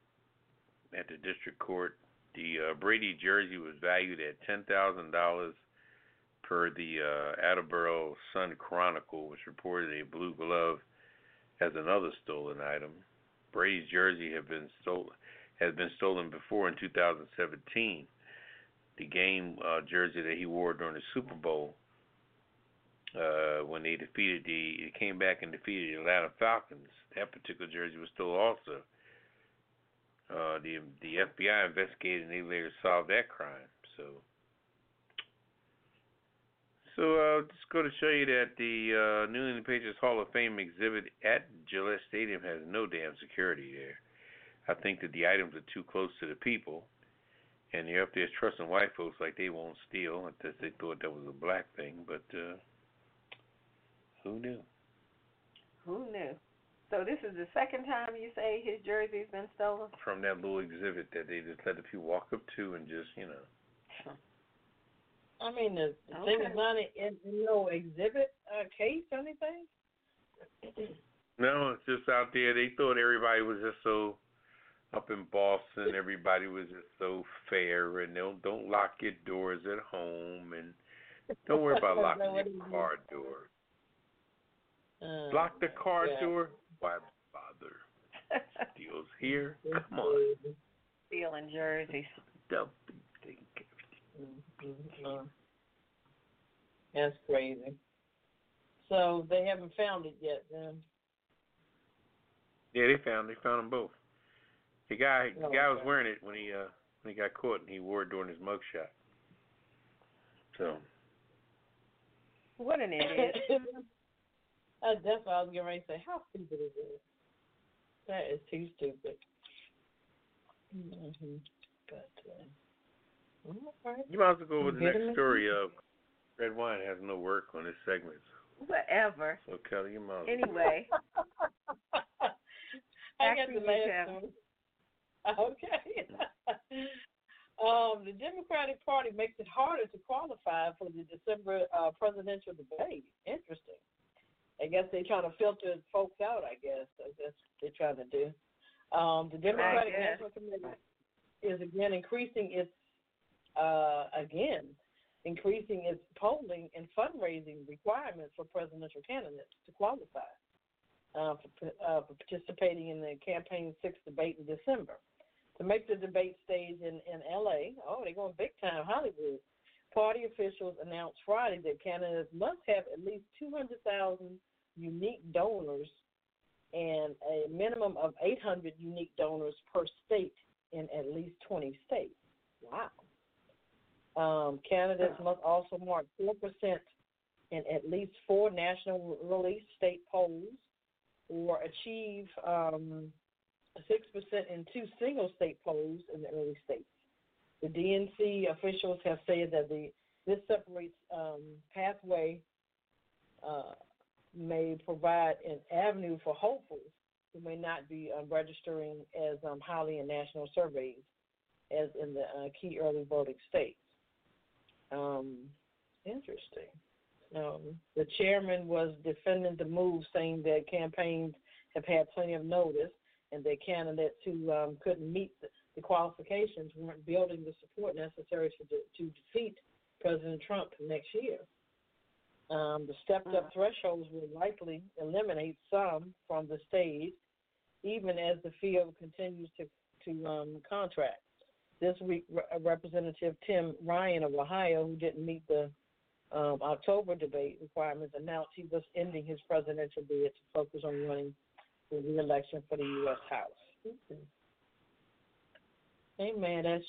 at the district court. The uh, Brady jersey was valued at ten thousand dollars per the uh, Attleboro Sun Chronicle, which reported a blue glove as another stolen item. Brady's jersey had been stolen has been stolen before in 2017. The game uh, jersey that he wore during the Super Bowl uh, when they defeated the, it came back and defeated the Atlanta Falcons. That particular jersey was stolen also. Uh, the the FBI investigated and they later solved that crime. So so uh, just go to show you that the uh, New England Patriots Hall of Fame exhibit at Gillette Stadium has no damn security there. I think that the items are too close to the people, and they're up there trusting white folks like they won't steal. Unless they thought that was a black thing, but uh, who knew? Who knew? So this is the second time you say his jersey's been stolen from that little exhibit that they just let the people walk up to and just you know. I mean, the, the okay. thing is not in, in no exhibit uh, case or anything. no, it's just out there. They thought everybody was just so up in Boston. Everybody was just so fair, and don't don't lock your doors at home, and don't worry about locking your car door. Uh, Lock the car yeah. door. Why bother? Steals here. Come on. Stealing jerseys. Don't think Mm-hmm. That's crazy. So they haven't found it yet, then. Yeah, they found they found them both. The guy the oh, guy was wearing it when he uh when he got caught and he wore it during his mugshot. So. What an idiot. uh, that's what I was getting ready to say. How stupid is it? That is too stupid. Mm-hmm. But. Uh, you might as well go with the next story of Redwine has no work on this segment. Whatever. So Kelly, your mom. Anyway. I got the last one. Okay. um, the Democratic Party makes it harder to qualify for the December uh, presidential debate. Interesting. I guess they're trying to filter folks out. I guess that's what they're trying to do. Um, the Democratic National Committee is again increasing its uh, again, increasing its polling and fundraising requirements for presidential candidates to qualify uh, for, uh, for, participating in the campaign's sixth debate in December. To make the debate stage in, in LA, oh, they're going big time, Hollywood. Party officials announced Friday that candidates must have at least 200,000 unique donors and a minimum of 800 unique donors per state in at least 20 states. Wow. Um, candidates must also mark 4% in at least four national release state polls or achieve um, 6% in two single state polls in the early states. The DNC officials have said that the this separates um, pathway uh, may provide an avenue for hopefuls who may not be um, registering as um, highly in national surveys as in the uh, key early voting states. Um, interesting. Um, the chairman was defending the move, saying that campaigns have had plenty of notice and that candidates who um, couldn't meet the, qualifications weren't building the support necessary to, to defeat President Trump next year. Um, the stepped up thresholds will likely eliminate some from the stage, even as the field continues to, to um, contract. This week, Representative Tim Ryan of Ohio, who didn't meet the um, October debate requirements, announced he was ending his presidential bid to focus on running for re-election for the U.S. House. Mm-hmm. Amen.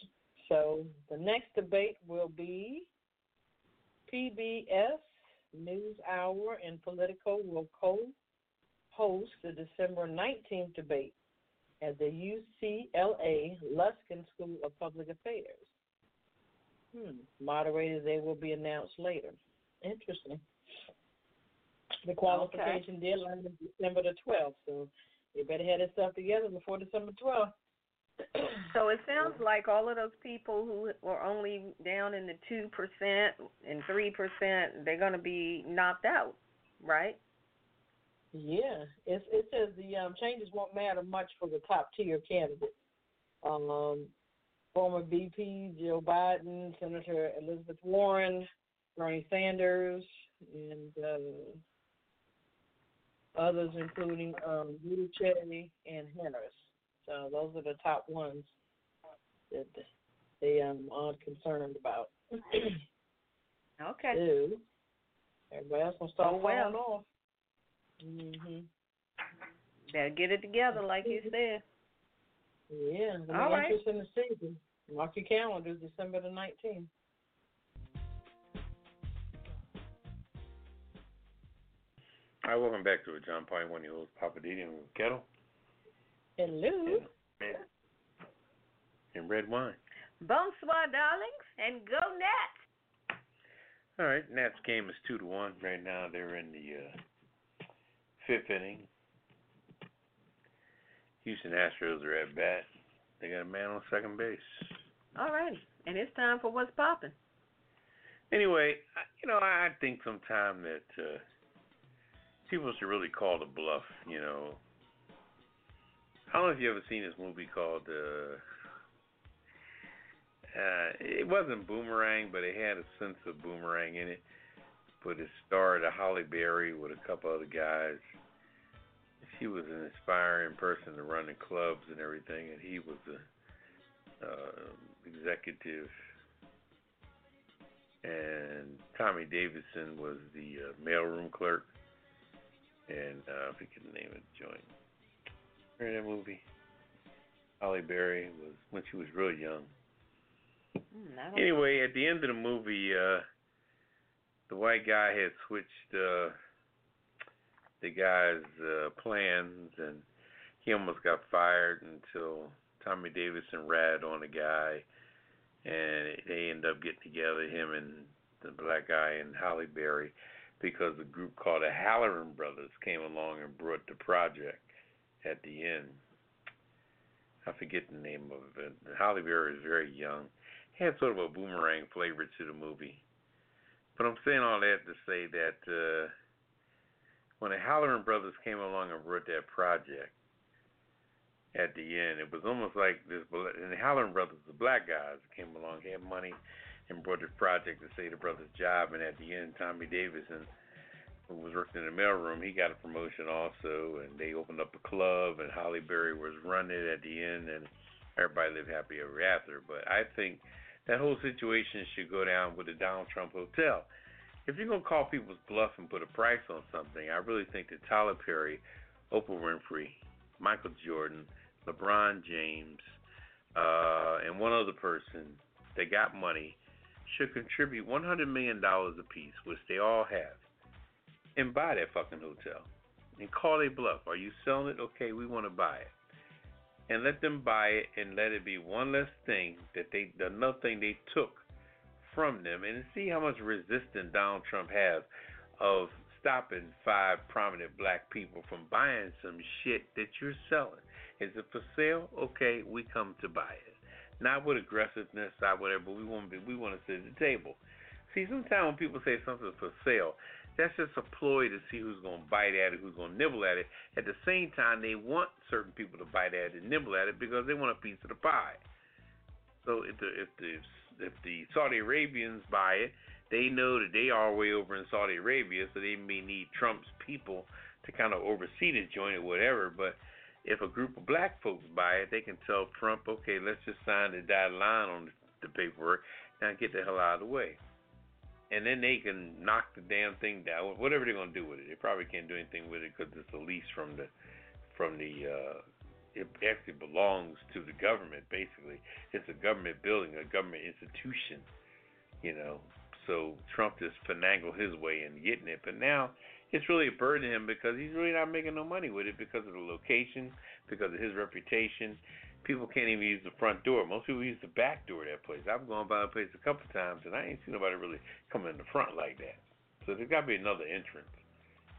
so the next debate will be PBS News Hour and Politico will co-host the December 19th debate at the UCLA Luskin School of Public Affairs. Hmm. Moderators, they will be announced later. Interesting. The qualification okay. deadline is December the 12th, so you better have this stuff together before December 12th. So it sounds like all of those people who were only down in the two percent and three percent, they're going to be knocked out, right? Yeah, it's, it says the um, changes won't matter much for the top tier candidates. Um, former VP Joe Biden, Senator Elizabeth Warren, Bernie Sanders, and uh, others, including um, Buttigieg and Harris. So those are the top ones that they um, are concerned about. Okay. Everybody else gonna start Oh, well. falling off. Mhm. Better get it together, like you said. Yeah. The All right. interest in the season. Mark your calendars, December the nineteenth. Hi, welcome back to it. John Pine, one of your hosts, Poppa DD, and Ketel Hello. and, and Redwine. Bonsoir, darlings, and go Nats. All right, Nats game is two to one right now. They're in the uh, fifth inning. Houston Astros are at bat. They got a man on second base. All right, and it's time for what's popping. Anyway, you know, I think sometime that uh, people should really call the bluff. You know, I don't know if you ever seen this movie called. Uh, uh, it wasn't Boomerang, but it had a sense of Boomerang in it. But it starred a Halle Berry with a couple other guys. She was an inspiring person to run the clubs and everything, and he was a uh, executive and Tommy Davidson was the uh, mailroom clerk, and uh, I forget the name of the joint. Remember that movie? Halle Berry was when she was really young. Mm, Anyway, at the end of the movie, uh, the white guy had switched uh, the guy's uh, plans, and he almost got fired until Tommy Davidson ratted on the guy, and they end up getting together, him and the black guy and Halle Berry, because a group called the Halloran Brothers came along and brought the project at the end. I forget the name of it. Holly Berry was very young. Had sort of a boomerang flavor to the movie. But I'm saying all that to say that uh, when the Halloran Brothers came along and wrote that project, at the end. It was almost like this, and the Halloran brothers, the black guys, came along, had money, and brought this project to save the brothers' job. And at the end, Tommy Davidson, who was working in the mailroom, he got a promotion also, and they opened up a club, and Halle Berry was running it at the end, and everybody lived happy ever after. But I think that whole situation should go down with the Donald Trump Hotel. If you're gonna call people's bluff and put a price on something, I really think that Tyler Perry, Oprah Winfrey, Michael Jordan, LeBron James, uh, and one other person that got money should contribute $100 million apiece, which they all have, and buy that fucking hotel. And call a bluff. Are you selling it? Okay, we want to buy it. And let them buy it and let it be one less thing that they, another thing they took from them, and see how much resistance Donald Trump has of stopping five prominent black people from buying some shit that you're selling. Is it for sale? Okay, we come to buy it. Not with aggressiveness, not whatever, we want to be, we want to sit at the table. See, sometimes when people say something's for sale, that's just a ploy to see who's going to bite at it, who's going to nibble at it. At the same time, they want certain people to bite at it and nibble at it because they want a piece of the pie. So if the if the if the Saudi Arabians buy it, they know that they are way over in Saudi Arabia, so they may need Trump's people to kind of oversee the joint or whatever. But if a group of black folks buy it, they can tell Trump, okay, let's just sign the dotted line on the paperwork. Now get the hell out of the way. And then they can knock the damn thing down. Whatever they're gonna do with it, they probably can't do anything with it because it's a lease from the from the. uh It actually belongs to the government. Basically, it's a government building, a government institution. You know, so Trump just finagled his way in getting it. But now it's really a burden to him because he's really not making no money with it because of the location, because of his reputation. People can't even use the front door. Most people use the back door of that place. I've gone by the place a couple times and I ain't seen nobody really come in the front like that. So there's got to be another entrance.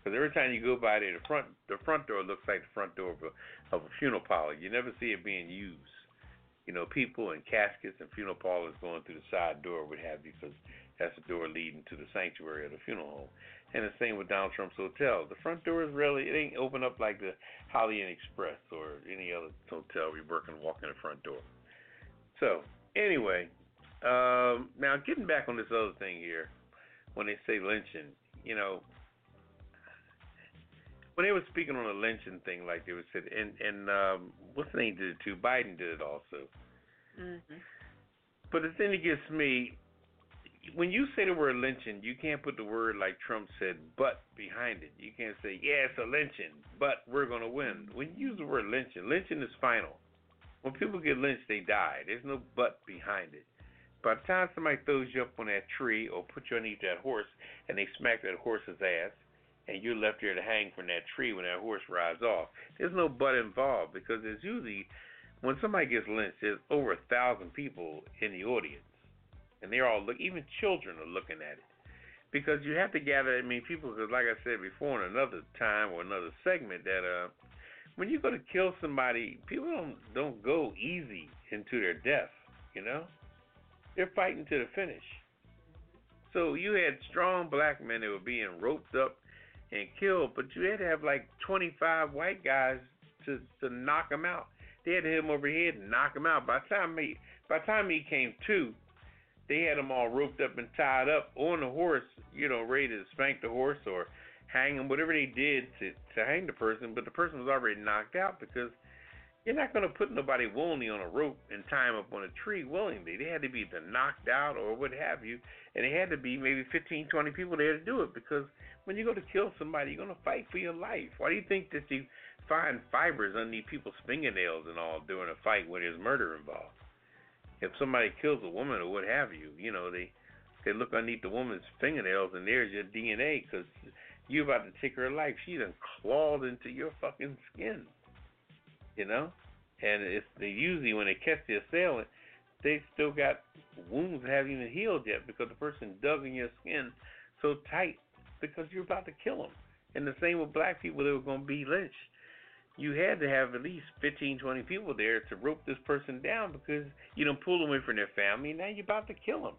Because every time you go by there, the front the front door looks like the front door of a, of a funeral parlor. You never see it being used. You know, people and caskets and funeral parlors going through the side door would have because that's the door leading to the sanctuary of the funeral home. And the same with Donald Trump's hotel. The front door is really it ain't open up like the Holiday Inn Express or any other hotel where you work and walk in the front door. So anyway, um, now getting back on this other thing here, when they say lynching, you know, when they were speaking on the lynching thing, like they were said, and and um, what's the name did it too? Biden did it also. Mhm. But the thing that gets me, when you say the word lynching, you can't put the word like Trump said, but behind it. You can't say, yeah, it's a lynching, but we're going to win. When you use the word lynching, lynching is final. When people get lynched, they die. There's no but behind it. By the time somebody throws you up on that tree or put you underneath that horse and they smack that horse's ass, and you're left there to hang from that tree when that horse rides off, there's no but involved because there's usually when somebody gets lynched, there's over a thousand people in the audience, and they're all look. Even children are looking at it because you have to gather that many people. Because, like I said before, in another time or another segment, that uh, when you go to kill somebody, people don't don't go easy into their death. You know, they're fighting to the finish. So you had strong black men that were being roped up and killed, but you had to have like 25 white guys to to knock them out. They had to hit him over the head and knock him out. By the time he by the time he came to, they had them all roped up and tied up on the horse, you know, ready to spank the horse or hang him, whatever they did to to hang the person. But the person was already knocked out because you're not going to put nobody willingly on a rope and tie him up on a tree willingly. They had to be either knocked out or what have you, and it had to be maybe 15, 20 people there to do it because when you go to kill somebody, you're going to fight for your life. Why do you think that you find fibers underneath people's fingernails and all during a fight when there's murder involved. If somebody kills a woman or what have you, you know they they look underneath the woman's fingernails and there's your DNA because you're about to take her life. She done clawed into your fucking skin, you know. And it's they usually when they catch the assailant, they still got wounds that haven't even healed yet because the person dug in your skin so tight because you're about to kill them. And the same with black people that were going to be lynched you had to have at least 15, 20 people there to rope this person down because you don't pull them away from their family. Now you're about to kill them.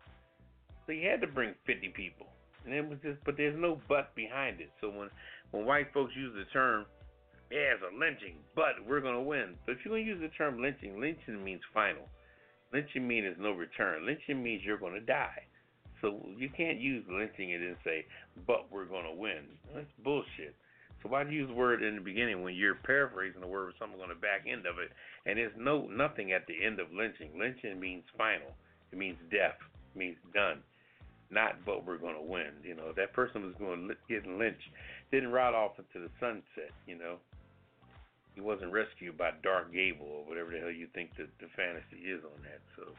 So you had to bring 50 people. And it was just, but there's no but behind it. So when when white folks use the term, yeah, it's a lynching, but we're gonna win. But if you're gonna use the term lynching, lynching means final. Lynching means no return. Lynching means you're gonna die. So you can't use lynching and then say, but we're gonna win. That's bullshit. So why do you use the word in the beginning when you're paraphrasing the word with something on the back end of it? And there's no nothing at the end of lynching. Lynching means final. It means death. It means done. Not but we're to win. You know that person was going to get lynched. Didn't ride off into the sunset. You know he wasn't rescued by Clark Gable or whatever the hell you think the, the fantasy is on that. So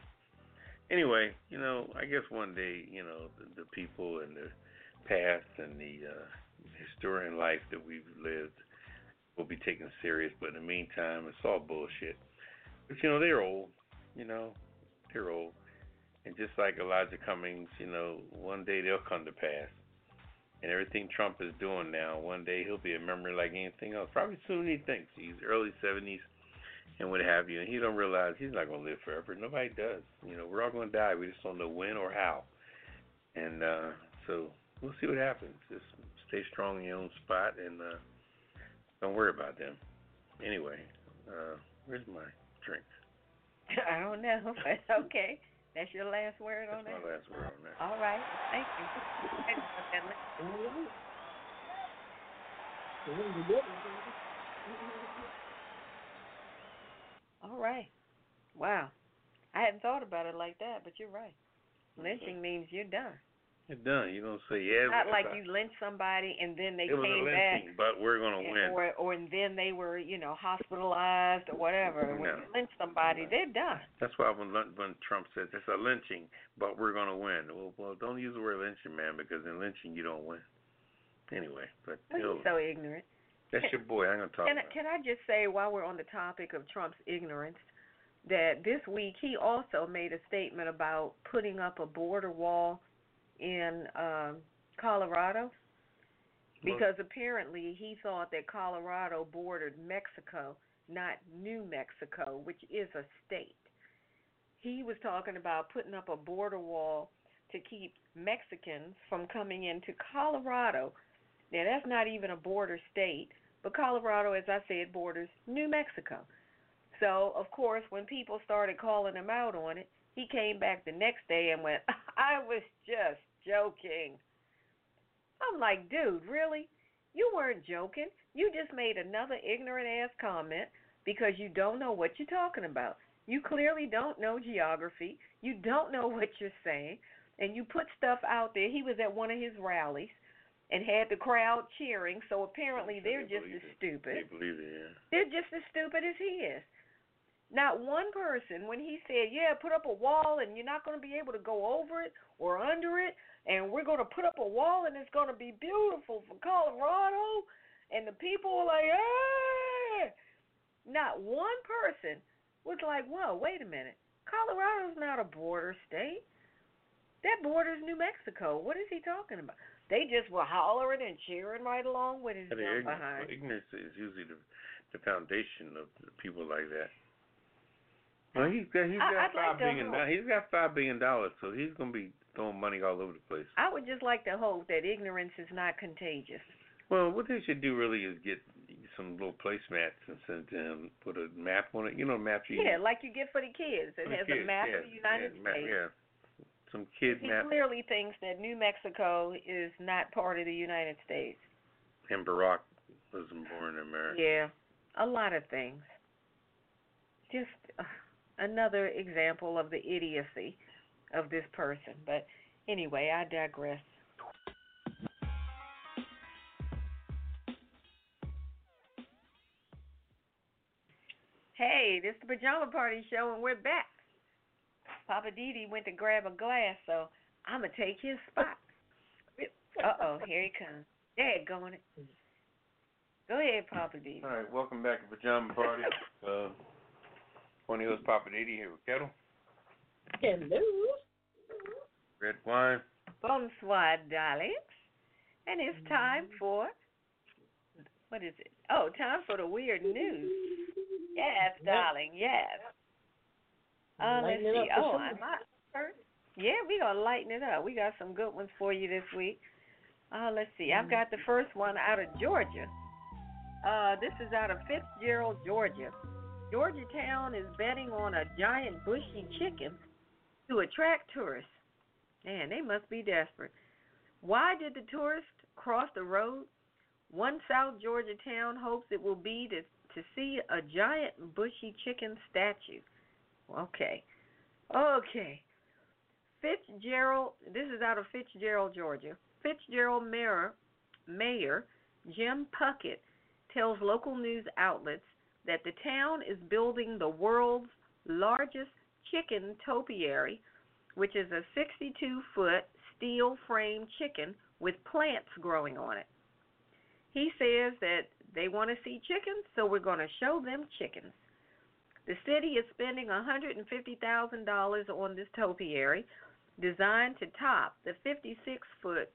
anyway, you know I guess one day you know the, the people and the past and the uh, historian life that we've lived will be taken serious. But in the meantime, it's all bullshit. But you know, they're old. You know, they're old. And just like Elijah Cummings, you know, one day they'll come to pass. And everything Trump is doing now, one day he'll be a memory like anything else. Probably soon he thinks. He's early 70s and what have you. And he don't realize he's not going to live forever. Nobody does. You know, we're all going to die. We just don't know when or how. And uh, so we'll see what happens. Just stay strong in your own spot and uh, don't worry about them. Anyway, uh, where's my drink? I don't know, but okay. That's your last word That's on that? my last word on that. All right. Thank you. All right. Wow. I hadn't thought about it like that, but you're right. Lynching means you're done. It's done. You don't say yeah. Not like I- you lynched somebody and then they it was a came back lynching, but we're gonna win. or or and then they were, you know, hospitalized or whatever. When you lynch somebody, they're done. That's why when when Trump says it's a lynching, but we're gonna win. Well, well, don't use the word lynching, man, because in lynching you don't win. Anyway, but you're so ignorant. that's your boy. I'm gonna talk Can I, can I just say while we're on the topic of Trump's ignorance that this week he also made a statement about putting up a border wall in um Colorado because apparently he thought that Colorado bordered Mexico, not New Mexico, which is a state. He was talking about putting up a border wall to keep Mexicans from coming into Colorado. Now that's not even a border state, but Colorado, as I said, borders New Mexico. So of course, when people started calling him out on it, he came back the next day and went, "I was just joking." I'm like, dude, really? You weren't joking. You just made another ignorant ass comment because you don't know what you're talking about. You clearly don't know geography. You don't know what you're saying. And you put stuff out there. He was at one of his rallies and had the crowd cheering, so apparently They they're just as it. stupid. They believe it. Yeah. They're just as stupid as he is. Not one person, when he said, Yeah, put up a wall and you're not going to be able to go over it or under it, and we're going to put up a wall and it's going to be beautiful for Colorado, and the people were like, Ah! Not one person was like, Whoa, wait a minute. Colorado's not a border state. That borders New Mexico. What is he talking about? They just were hollering and cheering right along with his jump behind. ignorance is usually the the foundation of people like that. Well, he's got he's I- got like five to billion. He's got five billion dollars, so he's gonna be throwing money all over the place. I would just like to hope that ignorance is not contagious. Well, what they should do really is get some little placemats and send them put a map on it. You know, map you Yeah, like you get for the kids. It has kids, a map yeah, of the United yeah, States. Yeah, some kid He map. clearly thinks that New Mexico is not part of the United States. And Barack wasn't born in America. Yeah, a lot of things. Just uh, another example of the idiocy of this person. But anyway, I digress. Hey, this is the Pajama Party Show, and we're back. Poppa DD went to grab a glass, so I'm going to take his spot. Uh oh, here he comes. There, going it. Go ahead, Poppa DD. All right, welcome back to Pajama Party. uh, one of Poppa DD here with Ketel, Hello. red wine. Bonsoir, darlings. And it's time for what is it? Oh, time for the weird news. Yes, Yep. darling, yes. Uh, let's see. up for Oh, sure. I'm first. Yeah, we're gonna lighten it up. We got some good ones for you this week. Uh, let's see. I've got the first one out of Georgia. Uh, this is out of Fitzgerald, Georgia. Georgetown is betting on a giant bushy chicken to attract tourists. Man, they must be desperate. Why did the tourists cross the road? One South Georgia town hopes it will be to to see a giant bushy chicken statue. Okay. Okay. Fitzgerald this is out of Fitzgerald, Georgia. Fitzgerald Mayor Mayor Jim Puckett tells local news outlets that the town is building the world's largest chicken topiary, which is a 62 foot steel frame chicken with plants growing on it. He says that they want to see chickens, so we're going to show them chickens. The city is spending $150,000 on this topiary designed to top the 56 foot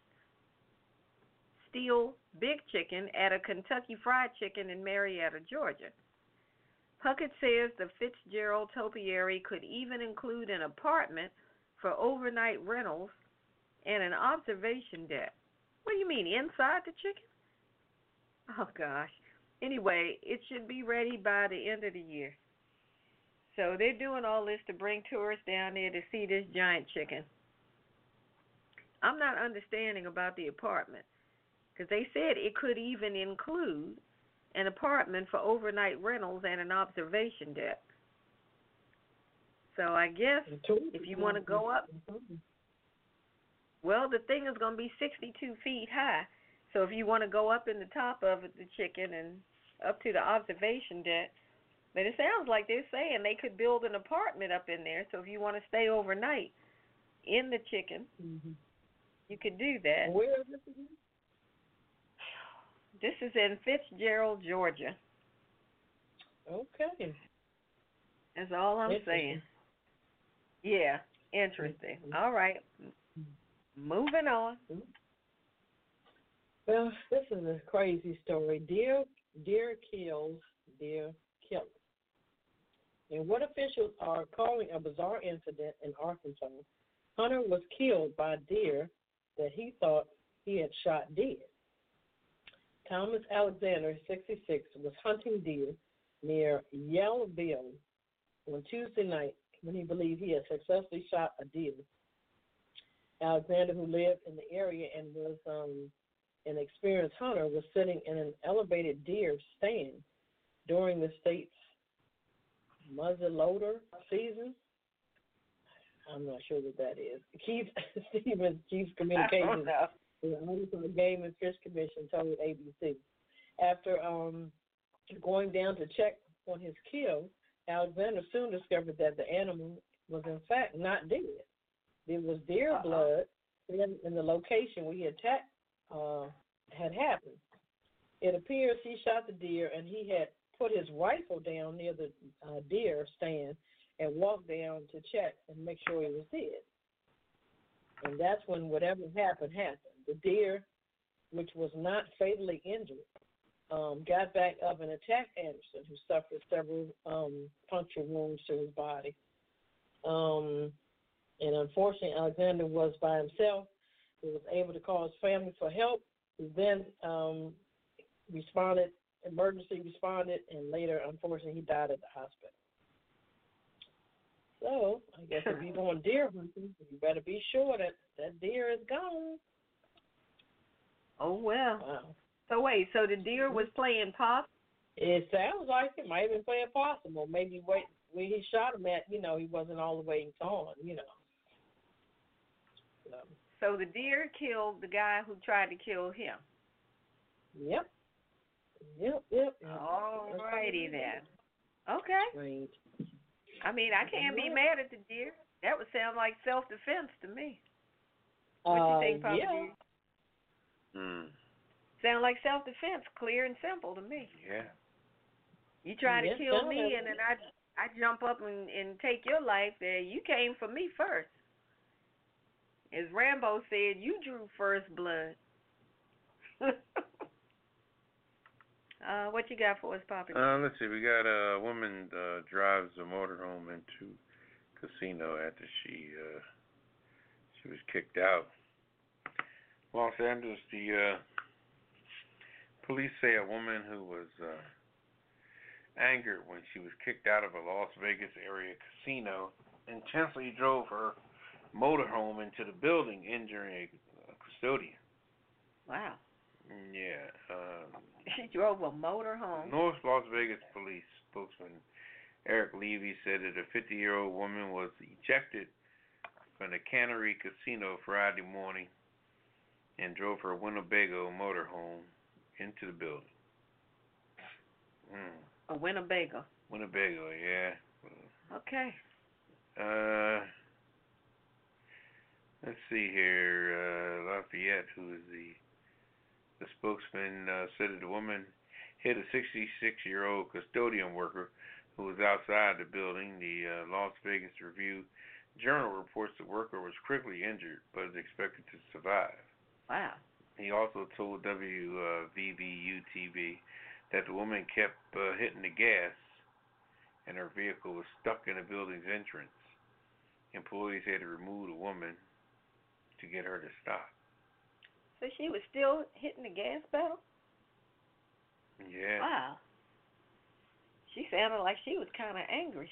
steel big chicken at a Kentucky Fried Chicken in Marietta, Georgia. Puckett says the Fitzgerald topiary could even include an apartment for overnight rentals and an observation deck. What do you mean, inside the chicken? Oh gosh. Anyway, it should be ready by the end of the year. So they're doing all this to bring tourists down there to see this giant chicken. I'm not understanding about the apartment because they said it could even include an apartment for overnight rentals and an observation deck. So I guess if you want to go up, Well, the thing is going to be 62 feet high. So if you want to go up in the top of the chicken and up to the observation deck, but it sounds like they're saying they could build an apartment up in there. So if you want to stay overnight in the chicken, Mm-hmm. you could do that. Where is this again? This is in Fitzgerald, Georgia. Okay. That's all I'm saying. Yeah, interesting. Mhm. All right. Moving on. Well, this is a crazy story. Deer deer kills deer killer. And what officials are calling a bizarre incident in Arkansas. Hunter was killed by deer that he thought he had shot dead. Thomas Alexander, 66, was hunting deer near Yellville on Tuesday night when he believed he had successfully shot a deer. Alexander, who lived in the area and was um, an experienced hunter, was sitting in an elevated deer stand during the state's muzzleloader season. I'm not sure what that is. Keith Stephens, Chief I don't Communications the Game and Fish Commission told ABC. After um, going down to check on his kill, Alexander soon discovered that the animal was in fact not dead. There was deer Uh-oh. blood in, in the location where he attack uh, had happened. It appears he shot the deer and he had put his rifle down near the uh, deer stand and walked down to check and make sure he was dead. And that's when whatever happened happened. The deer, which was not fatally injured, um, got back up and attacked Anderson, who suffered several um, puncture wounds to his body. Um, and unfortunately, Alexander was by himself. He was able to call his family for help. He then um, responded, emergency responded, and later, unfortunately, he died at the hospital. So, I guess if you're going deer hunting, you better be sure that that deer is gone. Oh well. Wow. So wait, so the deer was playing pop? It sounds like it might have been playing possible. Maybe wait where he shot him at, you know, he wasn't all the way gone, you know. So, So the deer killed the guy who tried to kill him. yep. Yep, yep. All righty then. Okay. Strange. I mean, I can't be mad at the deer. That would sound like self defense to me. What Uh, you think, Papa? yeah. G? Hmm. Sound like self defense, clear and simple to me. Yeah. You try to Yes, kill me, like and then I I jump up and and take your life. There, you came for me first. As Rambo said, you drew first blood. uh, what you got for us, Papa? Uh, let's see. We got a woman uh, drives a motorhome into casino after she uh, she was kicked out. Los Angeles, the uh, police say a woman who was uh, angered when she was kicked out of a Las Vegas area casino intentionally drove her motorhome into the building, injuring a custodian. wow. Yeah. Um, She drove a motor home. North Las Vegas police spokesman Eric Leavitt said that a 50 year old woman was ejected from the Cannery Casino Friday morning and drove her Winnebago motorhome into the building. Mm. A Winnebago. Winnebago, yeah. Okay. Uh, let's see here. Uh, Lafayette, who is the the spokesman, uh, said that the woman hit a 66 year old custodian worker who was outside the building. The uh, Las Vegas Review Journal reports the worker was critically injured but is expected to survive. Wow. He also told WVBU TV that the woman kept uh, hitting the gas and her vehicle was stuck in the building's entrance. Employees had to remove the woman to get her to stop. So she was still hitting the gas pedal? Yeah. Wow. She sounded like she was kind of angry.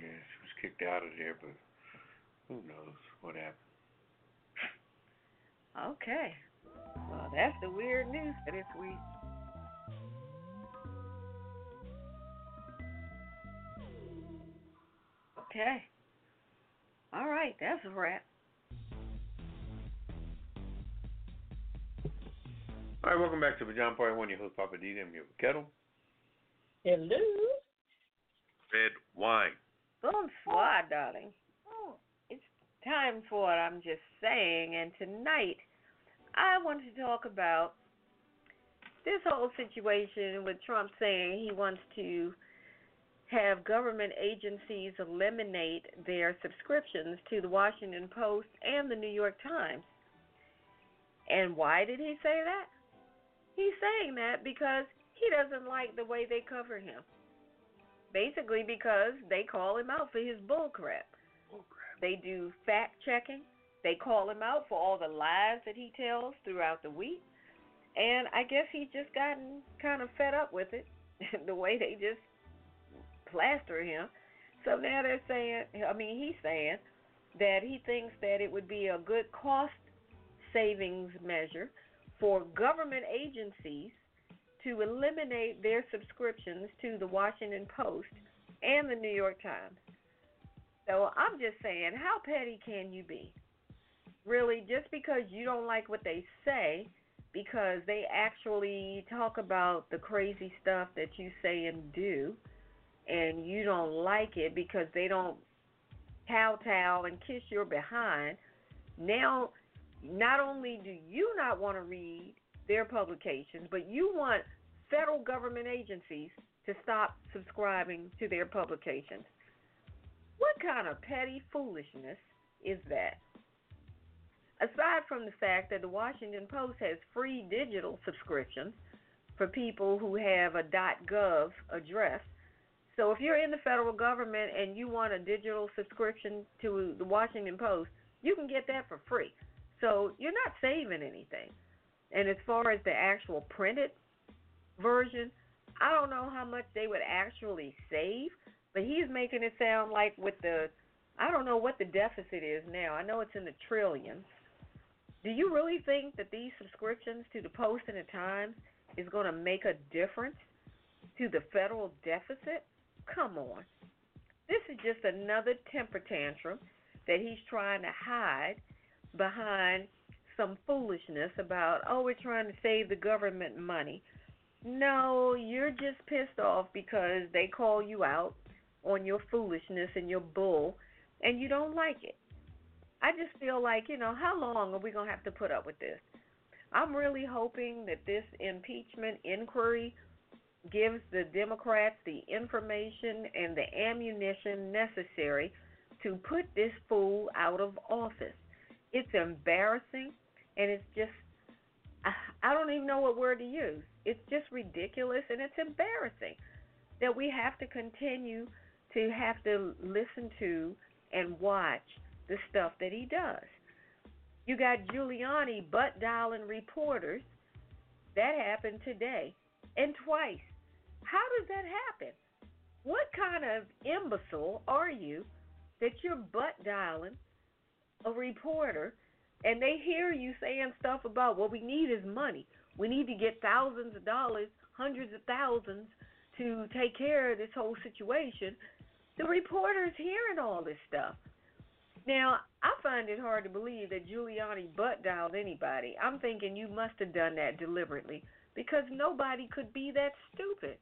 Yeah, she was kicked out of there, but who knows what happened. Okay. Well, that's the weird news for this week. Okay. All right, that's a wrap. All right, welcome back to the John Party One. Your host, Papa D. I'm here with Ketel. Hello. Red wine. Bonsoir, darling. Time for it, I'm just saying. And tonight, I want to talk about this whole situation with Trump saying he wants to have government agencies eliminate their subscriptions to the Washington Post and the New York Times. And why did he say that? He's saying that because he doesn't like the way they cover him. Basically, because they call him out for his bull crap. Oh, crap. They do fact checking. They call him out for all the lies that he tells throughout the week. And I guess he's just gotten kind of fed up with it, the way they just plaster him. So now they're saying, I mean, he's saying that he thinks that it would be a good cost savings measure for government agencies to eliminate their subscriptions to the Washington Post and the New York Times. So I'm just saying, how petty can you be? Really, just because you don't like what they say, because they actually talk about the crazy stuff that you say and do, and you don't like it because they don't kowtow and kiss your behind, now not only do you not want to read their publications, but you want federal government agencies to stop subscribing to their publications. What kind of petty foolishness is that? Aside from the fact that the Washington Post has free digital subscriptions for people who have a .gov address, so if you're in the federal government and you want a digital subscription to the Washington Post, you can get that for free. So you're not saving anything. And as far as the actual printed version, I don't know how much they would actually save, but he's making it sound like with the I don't know what the deficit is now. I know it's in the trillions. Do you really think that these subscriptions to the Post and the Times is going to make a difference to the federal deficit? Come on. This is just another temper tantrum that he's trying to hide behind some foolishness about, oh, we're trying to save the government money. No, you're just pissed off because they call you out on your foolishness and your bull, and you don't like it. I just feel like, you know, how long are we going to have to put up with this? I'm really hoping that this impeachment inquiry gives the Democrats the information and the ammunition necessary to put this fool out of office. It's embarrassing and it's just I don't even know what word to use. It's just ridiculous and it's embarrassing that we have to continue to have to listen to and watch the stuff that he does. You got Giuliani butt dialing reporters. That happened today and twice. How does that happen? What kind of imbecile are you that you're butt dialing a reporter and they hear you saying stuff about what we need is money. We need to get thousands of dollars, hundreds of thousands to take care of this whole situation. The reporter's hearing all this stuff. Now, I find it hard to believe that Giuliani butt dialed anybody. I'm thinking you must have done that deliberately because nobody could be that stupid.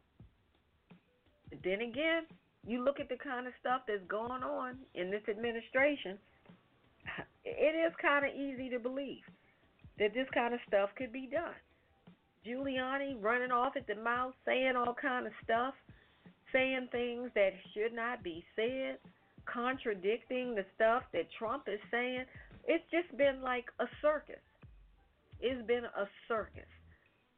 But then again, you look at the kind of stuff that's going on in this administration it is kind of easy to believe that this kind of stuff could be done. Giuliani running off at the mouth, saying all kind of stuff, saying things that should not be said, contradicting the stuff that Trump is saying. It's just been like a circus. It's been a circus.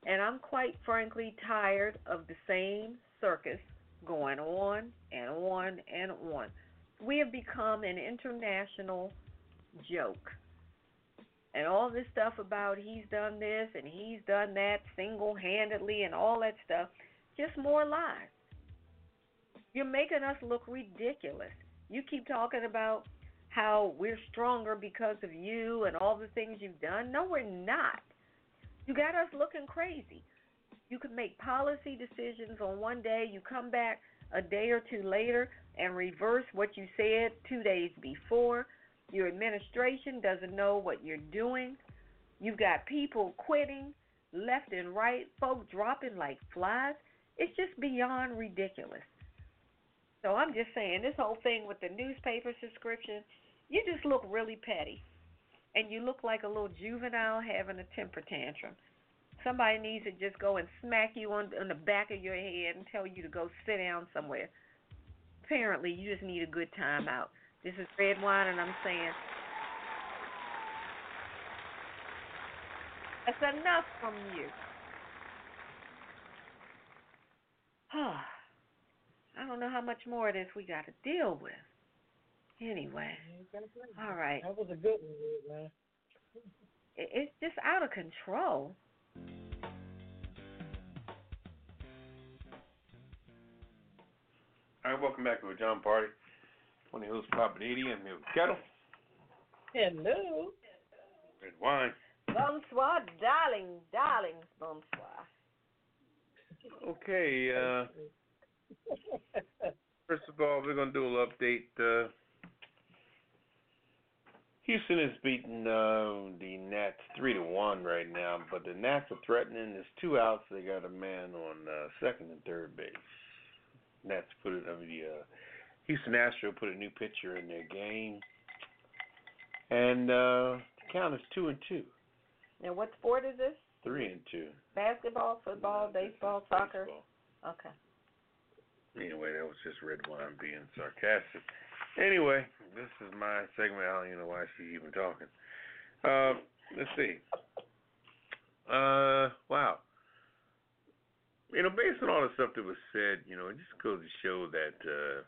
And I'm quite frankly tired of the same circus going on and on and on. We have become an international joke. And all this stuff about he's done this and he's done that single handedly and all that stuff, just more lies. You're making us look ridiculous. You keep talking about how we're stronger because of you and all the things you've done. No, we're not. You got us looking crazy. You can make policy decisions on one day, you come back a day or two later and reverse what you said two days before. Your administration doesn't know what you're doing. You've got people quitting left and right, folk dropping like flies. It's just beyond ridiculous. So I'm just saying, this whole thing with the newspaper subscription, you just look really petty. And you look like a little juvenile having a temper tantrum. Somebody needs to just go and smack you on, on the back of your head and tell you to go sit down somewhere. Apparently, you just need a good time out. This is Redwine, and I'm saying that's enough from you. I don't know how much more of this we got to deal with. Anyway, all right. That was a good one, man. It's just out of control. All right, welcome back to a John Party. Twenty Hills Papa Diddy. I'm here with Ketel. Hello. Redwine. Bonsoir, darling, darling, bonsoir. Okay, uh, first of all, we're going to do a little update. Uh, Houston is beating uh, the Nats three to one right now, but the Nats are threatening. There's two outs. They got a man on uh, second and third base. Nats put it. I mean, the uh, Houston Astro put a new pitcher in their game, and uh, the count is two and two. Now, what sport is this? Three and two. Basketball, football, baseball, soccer. Baseball. Okay. Anyway, that was just Redwine being sarcastic. Anyway, this is my segment. I don't even know why she's even talking. Uh, let's see. Uh, wow. You know, based on all the stuff that was said, you know, it just goes to show that, uh,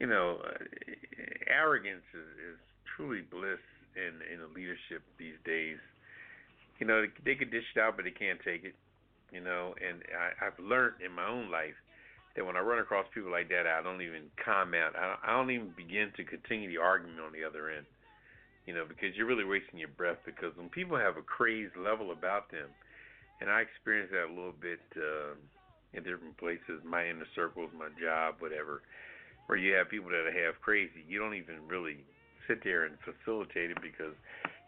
you know, uh, arrogance is, is truly bliss in in the leadership these days. You know, they, they can dish it out, but they can't take it. You know, and I, I've learned in my own life that when I run across people like that, I don't even comment. I don't, even begin to continue the argument on the other end. You know, because you're really wasting your breath. Because when people have a crazed level about them, and I experienced that a little bit uh, in different places, my inner circles, my job, whatever, where you have people that are half crazy. You don't even really sit there and facilitate it because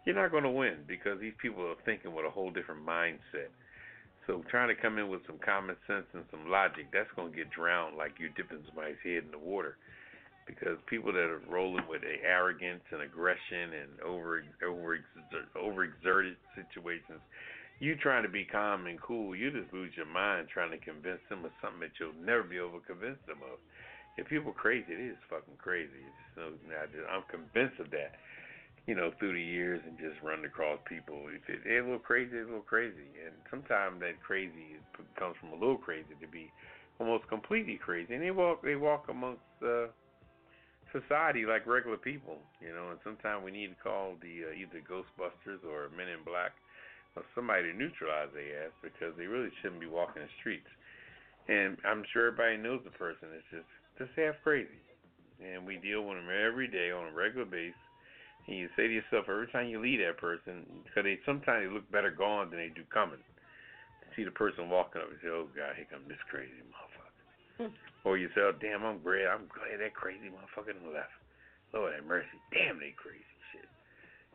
you're not going to win because these people are thinking with a whole different mindset. So trying to come in with some common sense and some logic, that's to get drowned like you're dipping somebody's head in the water. Because people that are rolling with a arrogance and aggression and over over overexerted situations, you trying to be calm and cool, you just lose your mind trying to convince them of something that you'll never be able to convince them of. If people crazy, it is fucking crazy. I'm convinced of that you know, through the years and just run across people. If it, it's a little crazy, it's a little crazy, and sometimes that crazy comes from a little crazy to be almost completely crazy. And they walk, they walk amongst uh, society like regular people, you know. And sometimes we need to call the uh, either Ghostbusters or Men in Black or somebody to neutralize their ass because they really shouldn't be walking the streets. And I'm sure everybody knows the person. It's just just half crazy, and we deal with them every day on a regular basis and you say to yourself every time you leave that person, because they sometimes they look better gone than they do coming. see the person walking up and say, "Oh God, here come this crazy motherfucker," hmm. or you say, "Oh damn, I'm great. I'm glad that crazy motherfucker left." Lord have mercy, damn, they crazy shit.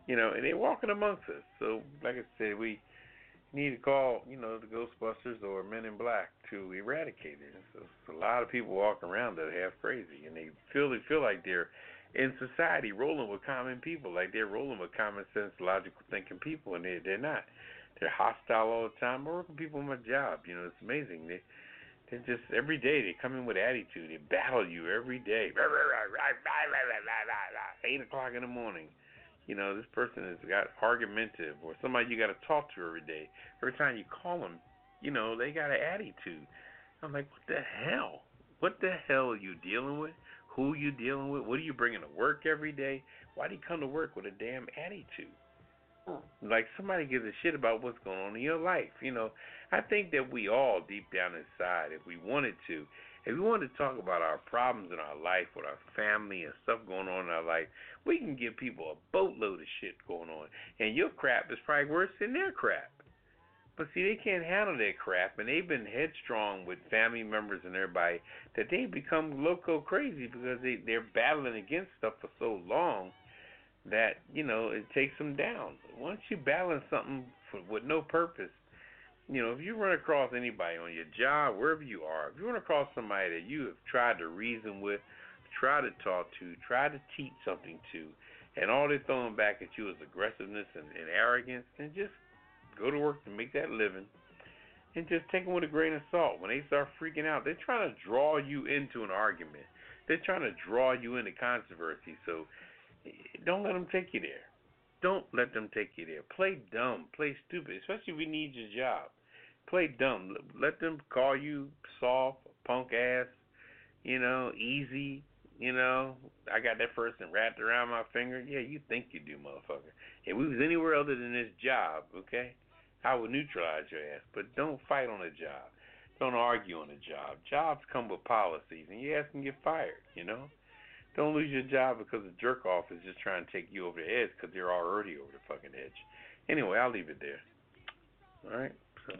You know, and they're walking amongst us. So, like I said, we need to call, you know, the Ghostbusters or Men in Black to eradicate it. So, a lot of people walk around that are half crazy, and they feel they feel like they're in society rolling with common people, like they're rolling with common sense, logical thinking people, and they they're not. They're hostile all the time. I work with people my job. You know, it's amazing. They they just every day they come in with attitude. They battle you every day. Eight o'clock in the morning. You know, this person has got argumentative, or somebody you got to talk to every day. Every time you call them, you know, they got an attitude. I'm like, what the hell? What the hell are you dealing with? Who you dealing with, what are you bringing to work every day? Why do you come to work with a damn attitude? Like somebody gives a shit about what's going on in your life. You know, I think that we all deep down inside, if we wanted to, if we wanted to talk about our problems in our life with our family and stuff going on in our life, we can give people a boatload of shit going on. And your crap is probably worse than their crap. But see, they can't handle that crap, and they've been headstrong with family members and everybody that they become loco crazy because they they're battling against stuff for so long that you know it takes them down. Once you balance something for, with no purpose. You know, if you run across anybody on your job, wherever you are, if you run across somebody that you have tried to reason with, tried to talk to, tried to teach something to, and all they're throwing back at you is aggressiveness and, and arrogance, then just go to work to make that living and just take them with a grain of salt. When they start freaking out, they're trying to draw you into an argument. They're trying to draw you into controversy. So don't let them take you there. Don't let them take you there. Play dumb. Play stupid, especially if you need your job. Play dumb. Let them call you soft, punk ass, you know, easy, you know. I got that person wrapped around my finger. Yeah, you think you do, motherfucker. If we was anywhere other than this job, okay? I would neutralize your ass. But don't fight on a job. Don't argue on a job. Jobs come with policies, and your ass can get fired. You know. Don't lose your job because a jerk off is just trying to take you over the edge because they're already over the fucking edge. Anyway, I'll leave it there. All right. So.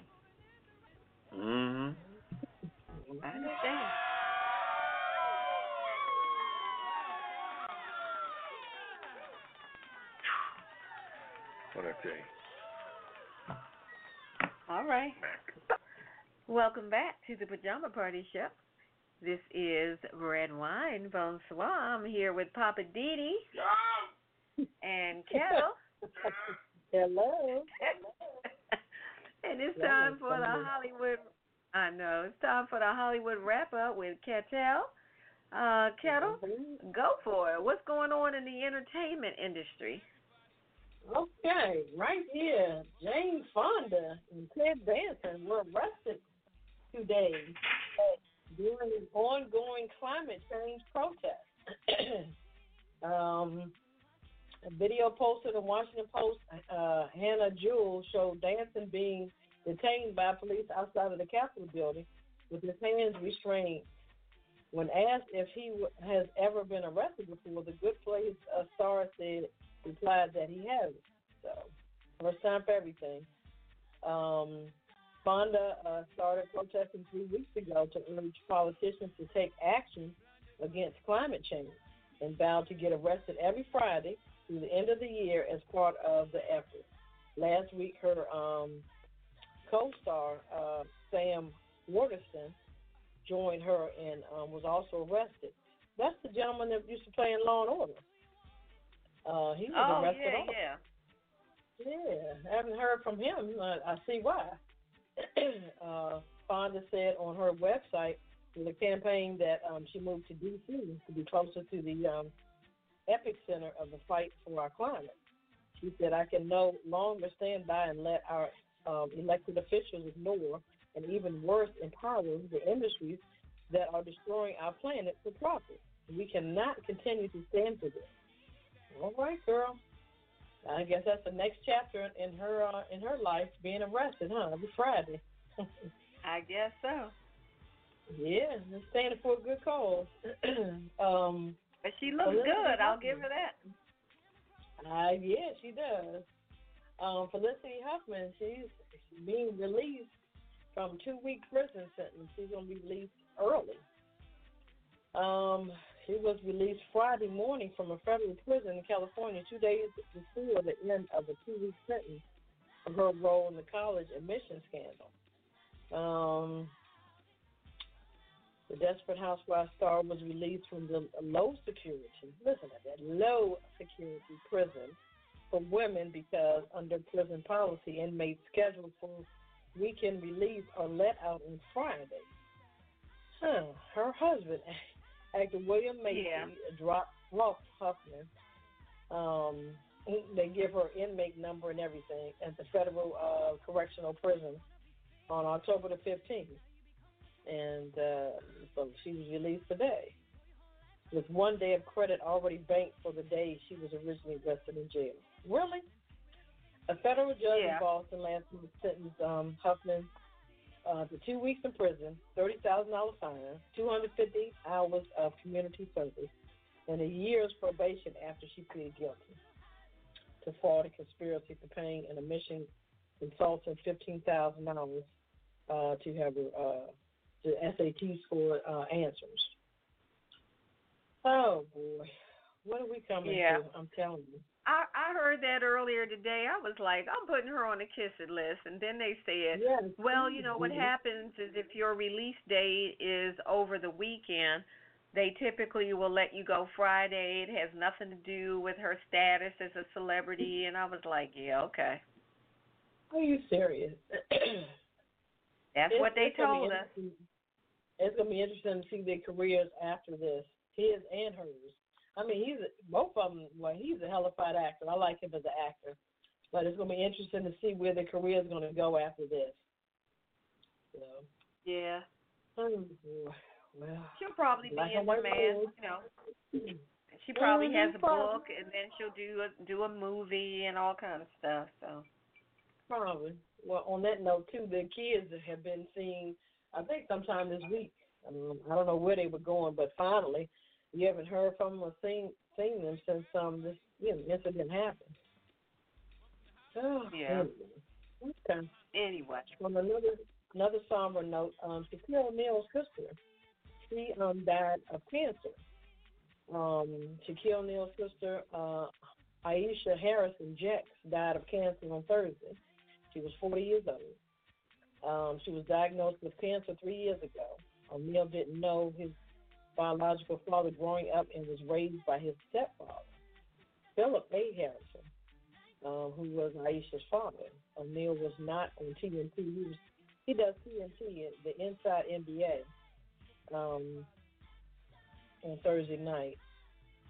Mhm. I understand. What I tell you? All right. Welcome back to the Pajama Party Show. This is Redwine. Bonsoir. I'm here with Poppa DD and Ketel. Hello. and it's time for the Hollywood. I know it's time for the Hollywood wrap up with Ketel. Uh, Ketel, go for it. What's going on in the entertainment industry? Okay, right here, Jane Fonda and Ted Danson were arrested today during an ongoing climate change protest. um, a video posted in Washington Post, uh, Hannah Jewell showed Danson being detained by police outside of the Capitol building with his hands restrained. When asked if he has ever been arrested before, the Good Place uh, star said replied that he hasn't. So, first time for everything. Um, Fonda uh, started protesting three weeks ago to urge politicians to take action against climate change and vowed to get arrested every Friday through the end of the year as part of the effort. Last week, her um, co-star uh, Sam Waterston joined her and um, was also arrested. That's the gentleman that used to play in Law and Order. Uh, he was oh arrested. yeah, yeah. Yeah, haven't heard from him. I, I see why. uh, Fonda said on her website the campaign that um, she moved to D.C. to be closer to the um, epicenter of the fight for our climate. She said, I can no longer stand by and let our um, elected officials ignore and even worse, empower the industries that are destroying our planet for profit. We cannot continue to stand for this. All right, girl. I guess that's the next chapter in her uh, in her life, being arrested, huh? Every Friday. I guess so. yeah, and standing for a good cause. um, But she looks Felicity good. I'll give her that. uh, yeah, she does. Um, Felicity Huffman, she's being released from two week prison sentence. She's gonna be released early. Um, she was released Friday morning from a federal prison in California two days before the end of a two week sentence for her role in the college admission scandal. Um, the Desperate Housewives star was released from the low security, listen to that, low security prison for women because under prison policy, inmates scheduled for weekend release are let out on Friday. Huh. Her husband, actor William Macy, Yeah. dropped Rolf Huffman. Um, they give her inmate number and everything at the federal uh, correctional prison on October the 15th. And uh, so she was released today with one day of credit already banked for the day she was originally arrested in jail. Really? A federal judge Yeah. in Boston last week sentenced um, Huffman uh, to two weeks in prison, thirty thousand dollar fine, two hundred fifty hours of community service, and a year's probation after she pleaded guilty to fraud and conspiracy for paying an admission consultant fifteen thousand dollars uh, to have her uh, the SAT score uh, answers. Oh boy, what are we coming Yeah. to? I'm telling you. I I heard that earlier today. I was like, I'm putting her on the kiss it list, and then they said, Yes. well, you know what happens is if your release date is over the weekend, they typically will let you go Friday. It has nothing to do with her status as a celebrity, and I was like, yeah, okay, Are you serious? that's It's- what they it's gonna be told us. It's gonna be interesting to see their careers after this, his and hers. I mean, he's both of them. Well, he's a hellified actor. I like him as an actor, but it's gonna be interesting to see where their career is gonna go after this. So, Yeah, boy. well, she'll probably be in demand. You know, she probably has a book, and then she'll do a do a movie and all kind of stuff. So. probably. Well, on that note too, the kids have been seen. I think sometime this week. Um, I don't know where they were going, but finally, you haven't heard from them or seen seen them since um this you know, incident happened. Oh, Yeah. anyway. Okay. Anyway. On another another somber note, um, Shaquille O'Neal's sister, she um died of cancer. Um, Shaquille O'Neal's sister, uh, Ayesha Harrison Jex, died of cancer on Thursday. She was 40 years old. Um, she was diagnosed with cancer three years ago. O'Neal didn't know his biological father growing up and was raised by his stepfather, Philip A. Harrison, um, who was Ayesha's father. O'Neal was not on TNT. He was he does TNT, the Inside NBA, um, on Thursday night.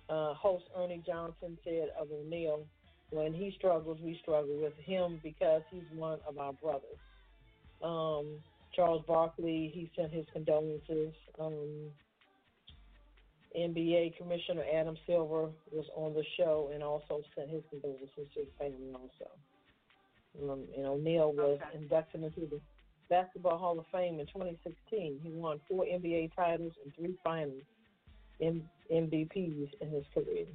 Uh, host Ernie Johnson said of O'Neal, when he struggles, we struggle with him because he's one of our brothers. Um, Charles Barkley, he sent his condolences. Um, NBA Commissioner Adam Silver was on the show and also sent his condolences to his family also. Um, and O'Neal was Okay. inducted into the Basketball Hall of Fame in 2016. He won four NBA titles and three finals M- MVPs in his career.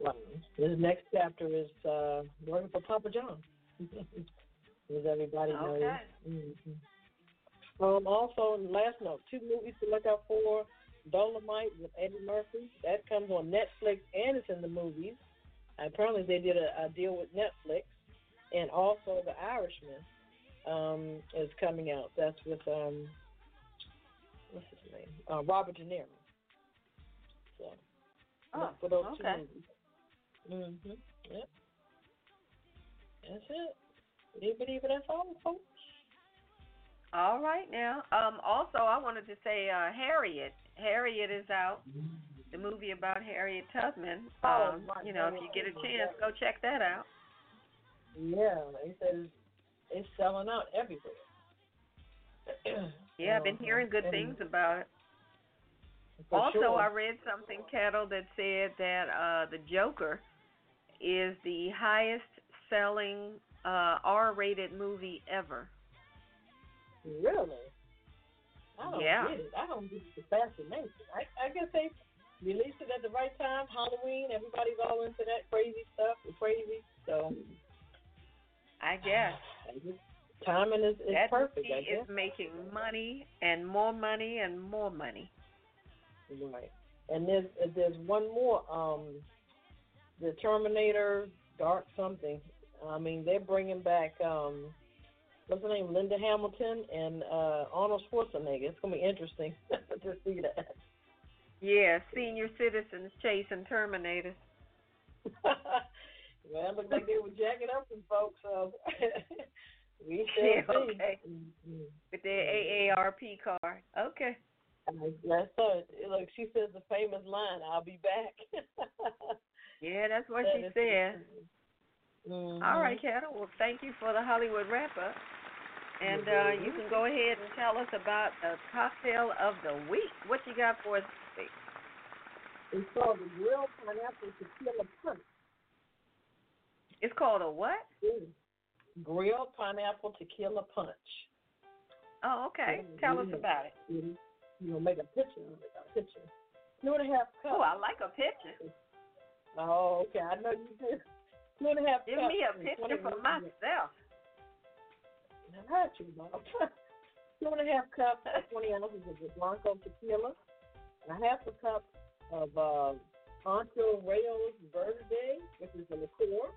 Wow. His next chapter is uh, working for Papa John, as everybody knows. Okay. hmm Um, also, last note, two movies to look out for. Dolemite with Eddie Murphy. That comes on Netflix and it's in the movies. Apparently, they did a, a deal with Netflix. And also, The Irishman um, is coming out. That's with um, what's his name? Uh, Robert De Niro. So, Oh, for those okay. two movies. Mhm. Yep. That's it. Believe it, even that's all, folks. All right now. Um also I wanted to say uh Harriet. Harriet is out. The movie about Harriet Tubman. Oh, Um, my you know, if you get a chance, go check that out. Yeah, they said it's, selling out everywhere. Yeah, I've been hearing good things about it. for also, sure. I read something, Ketel, that said that uh the Joker is the highest selling uh R-rated movie ever. Really? I don't Yeah. get it. I don't get the fascination. I, I guess they released it at the right time, Halloween. Everybody's all into that crazy stuff, the crazy. So I guess. I guess timing is, is that perfect. is making money and more money and more money. Right. And there's there's one more. Um, the Terminator, Dark something. I mean, they're bringing back um, what's her name, Linda Hamilton and uh, Arnold Schwarzenegger. It's gonna be interesting to see that. Yeah, senior citizens chasing Terminators. well, it looked like they were jacking up some folks, so we shall Yeah, see. okay. Mhm. with their AARP card. Okay. That's her. Look, she says the famous line, "I'll be back." Yeah, that's what That she said. Mhm. All right, Ketel. Well, thank you for the Hollywood wrap up. And uh, you can go ahead and tell us about the cocktail of the week. What you got for us this week? It's called the grilled pineapple tequila punch. It's called a what? Mm. Grilled pineapple tequila punch. Oh, okay. Mm, Tell us about it. Mhm. You know, make a picture of it. A picture. Two and a half cups. Oh, I like a picture. Oh, okay. I know you do. Two and a half Give me a picture for myself. I heard you, Bob. Two and a half cups or 20 ounces of the Blanco tequila, and a half a cup of uh, Entre Rayos Verde, which is a liqueur,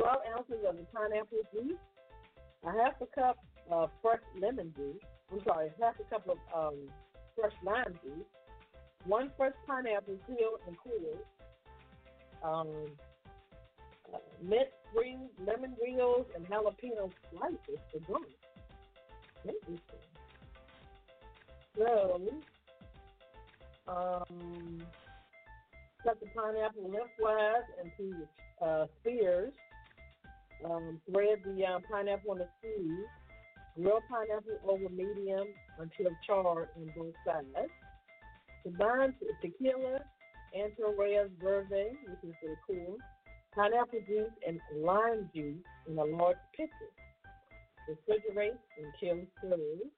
12 ounces of the pineapple juice, a half a cup of fresh lemon juice, I'm sorry, half a cup of um, fresh lime juice, one fresh pineapple peeled and cooled, um, mint spring lemon wheels and jalapeno slices for drink. Interesting. So, um, cut the pineapple lengthwise into uh, spears. Um, thread the uh, pineapple on the sleeve. Grill pineapple over medium until charred on both sides. Combine tequila, Entre Reyes Verde, which is the cool, pineapple juice, and lime juice in a large pitcher. Refrigerate until served.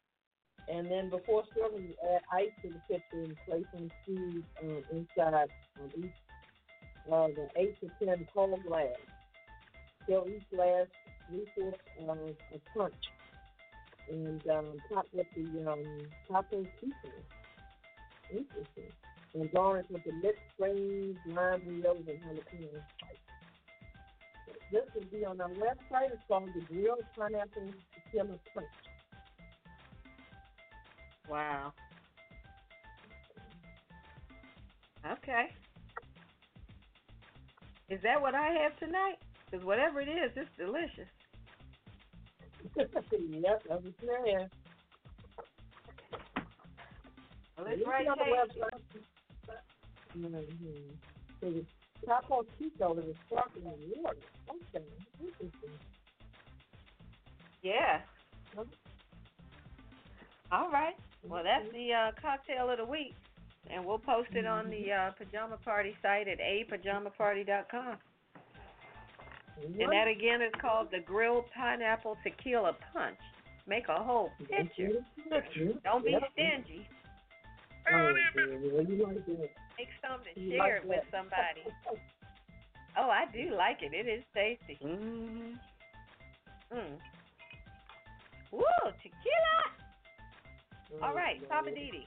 And then before serving, you add ice to the pitcher and place some seeds um, inside on each uh, the eight to ten tall glass. Fill each glass fourths uh, of punch, and um, top with the um, topping pieces. Interesting. And garnish with the mixed greens, lime and jalapenos. This will be on our website. It's called the Grilled Pineapple Tequila Punch. Wow. Okay. Is that what I have tonight? Because whatever it is, it's delicious. yep, that's what you're in. Well, it's right on the website. Mm-hmm. Topo Chico is sparkling water. Okay, interesting. Yeah. All right. Well, that's the uh, cocktail of the week, and we'll post it on the uh, pajama party site at apajamaparty.com. And that again is called the grilled pineapple tequila punch. Make a whole picture. Don't be stingy. Oh, dear. Well, you like that. Make some and share like it with somebody. Oh, I do like it. It is tasty. Mm-hmm. Mm. Woo, tequila! All right, Poppa DD,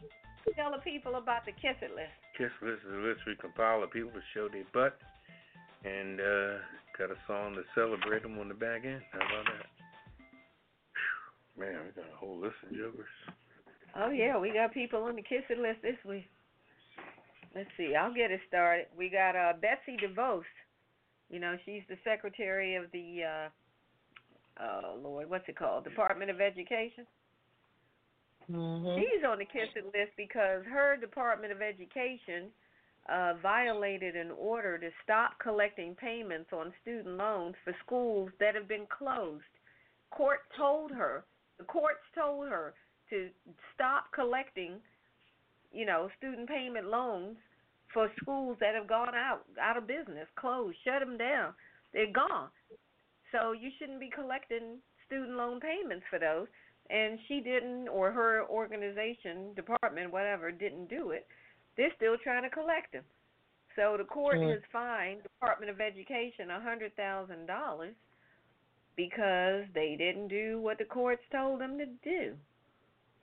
tell the people about the Kiss It list. Kiss list is a list we compile of people to show their butt, and uh, got a song to celebrate them on the back end. How about that? Whew. Man, we got a whole list of jokers. Oh yeah, we got people on the Kiss It list this week. Let's see, I'll get it started. We got uh Betsy DeVos. You know, she's the secretary of the uh oh Lord, what's it called? Department of Education. Mm-hmm. She's on the Kiss It list because her Department of Education uh, violated an order to stop collecting payments on student loans for schools that have been closed. Court told her, the courts told her to stop collecting, you know, student payment loans for schools that have gone out out of business, closed, shut them down. They're gone. So you shouldn't be collecting student loan payments for those and she didn't or her organization department whatever didn't do it they're still trying to collect them so the court Mm. has fined department of education a hundred thousand dollars because they didn't do what the courts told them to do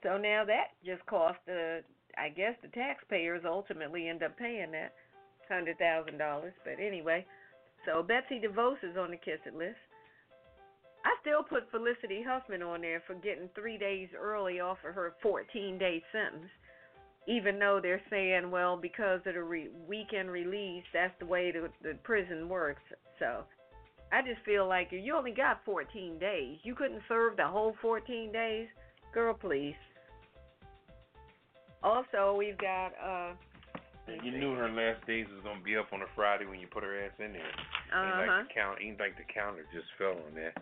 so now that just cost the i guess the taxpayers ultimately end up paying that hundred thousand dollars but anyway so betsy devos is on the kiss it list I still put Felicity Huffman on there for getting three days early off of her 14 day sentence, even though they're saying, well, because of the re- weekend release, that's the way the, the prison works. So I just feel like if you only got 14 days, you couldn't serve the whole 14 days. Girl, please. Also, we've got. uh you knew her last days was gonna be up on a Friday when you put her ass in there. Uh Ain't huh. like the count, ain't like the counter just fell on that.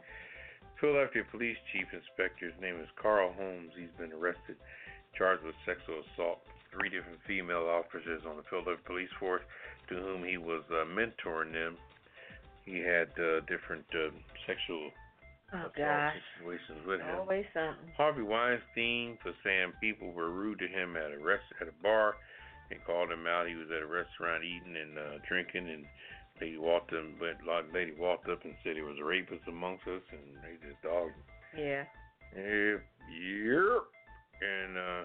Philadelphia Police Chief Inspector, his name is Carl Holmes. He's been arrested, charged with sexual assault. Three different female officers on the Philadelphia Police Force, to whom he was uh, mentoring them. He had uh, different uh, sexual Oh gosh. situations with him. Always something. Harvey Weinstein for saying people were rude to him at a rest at a bar and called him out. He was at a restaurant eating and uh, drinking, and lady walked him. But lady walked up and said there was a rapist amongst us, and they just dogged him. Yeah. Yep, yep. And uh,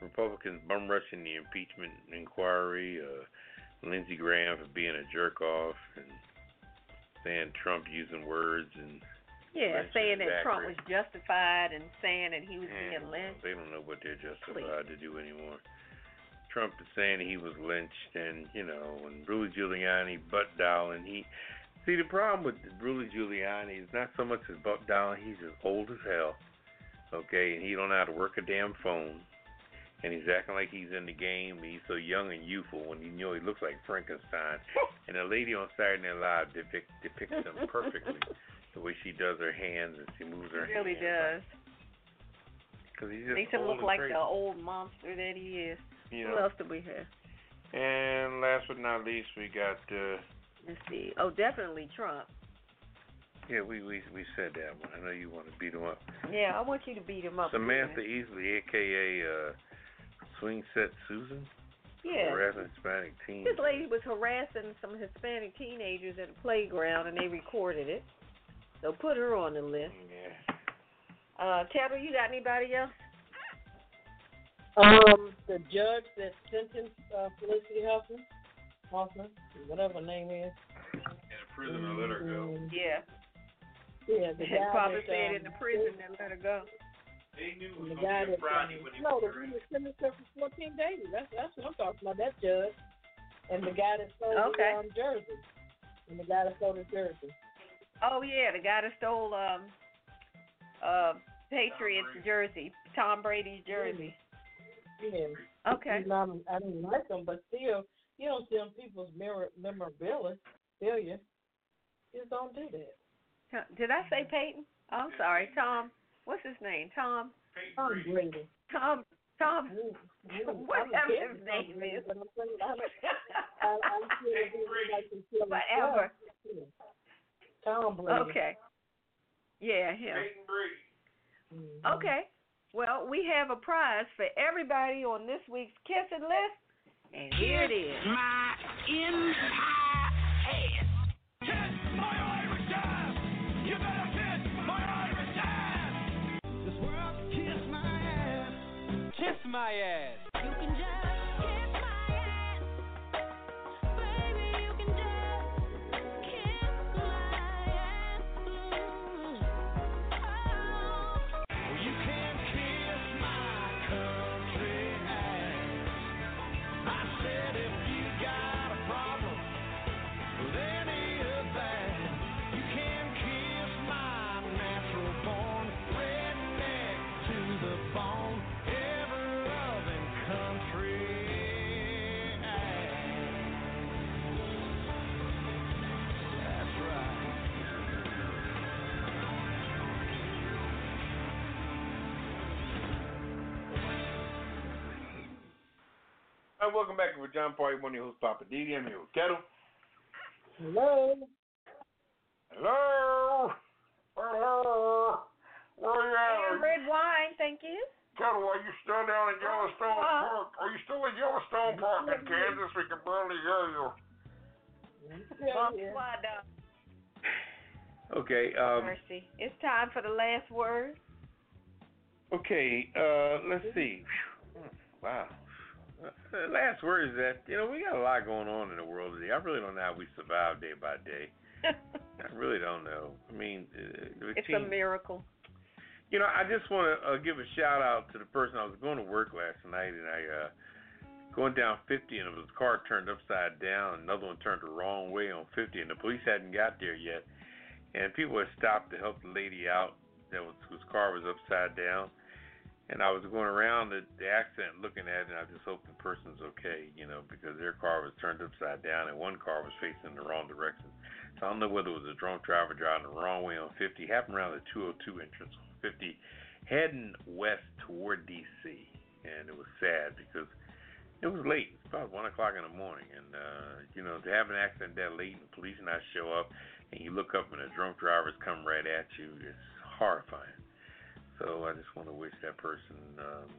Republicans bum rushing the impeachment inquiry. Uh, Lindsey Graham for being a jerk off and saying Trump using words and Yeah, saying that Trump was justified and saying that he was Man, being uh, lynched. They don't know what they're justified to do anymore. Trump is saying he was lynched, and you know, and Rudy Giuliani butt dialing. He see the problem with Rudy Giuliani is not so much his butt dialing. He's as old as hell, okay, and he don't know how to work a damn phone. And he's acting like he's in the game. And He's so young and youthful when you know he looks like Frankenstein. and the lady on Saturday Night Live depict, depicts him perfectly. the way she does her hands and she moves her He really hands. does. Because he's just Makes him look like crazy. the old monster that he is. You Who know. else do we have? And last but not least, we got uh Let's see. Oh, definitely Trump. yeah, we we we said that one. I know you want to beat him up. Yeah, I want you to beat him up. Samantha Easley, aka uh Swing Set Susan, Yeah. harassing Hispanic teens. This lady was harassing some Hispanic teenagers at a playground, and they recorded it. So put her on the list. Yeah. Uh, Ketel, you got anybody else? Um, the judge that sentenced uh, Felicity Huffman, Hoffman, whatever her name is. In a prison, I let her go. Mm, Yeah. Yeah, the guy Probably that, said um, in the prison and let her go. They knew And the guy that um, no, the one that sentenced her for 14 days. That's that's what I'm talking about. That judge, and the guy that stole Okay. the um, jersey, and the guy that stole the jersey. Oh yeah, the guy that stole um uh Patriots jersey, Tom Brady's jersey. Yeah. Okay. Not, I didn't like him, but still, you don't see on people's mirror memorabilia. Failure. Just don't do that. Did I say Peyton? Oh, I'm sorry, Tom. What's his name? Tom. Tom Brady. Tom. Tom. Whatever his name is. Whatever. Tom Brady. Okay. Yeah, him. Mhm. Okay. Well, we have a prize for everybody on this week's kissing list, and here it is. my entire Kiss my ass. All right, welcome back to John Party, one of your hosts, Poppa DD. I'm here with Ketel. Hello. Hello. Hello. Where you at? And Redwine, thank you. Ketel, are you still down in Yellowstone Uh, Park? Are you still in Yellowstone Park in Kansas? We can barely hear you. Yeah, Bump yeah. squad dog. Okay. Um. Mercy. It's time for the last word. Okay. Uh. Let's see. Wow. Last word is that you know we got a lot going on in the world today. I really don't know how we survive day by day. I really don't know. I mean, uh, it's a miracle. You know, I just want to uh, give a shout out to the person. I was going to work last night, and I uh, going down 50, and it was a car turned upside down. Another one turned the wrong way on 50, and the police hadn't got there yet. And people had stopped to help the lady out that was whose car was upside down. And I was going around the, the accident looking at it, and I just hope the person's okay, you know, because their car was turned upside down, and one car was facing the wrong direction. So I don't know whether it was a drunk driver driving the wrong way on 50. Happened around the 202 entrance on 50, heading west toward D.C. And it was sad because it was late. It's about 1 o'clock in the morning. And, uh, you know, to have an accident that late and the police not show up, and you look up and a drunk driver's come right at you, it's horrifying. So I just want to wish that person um,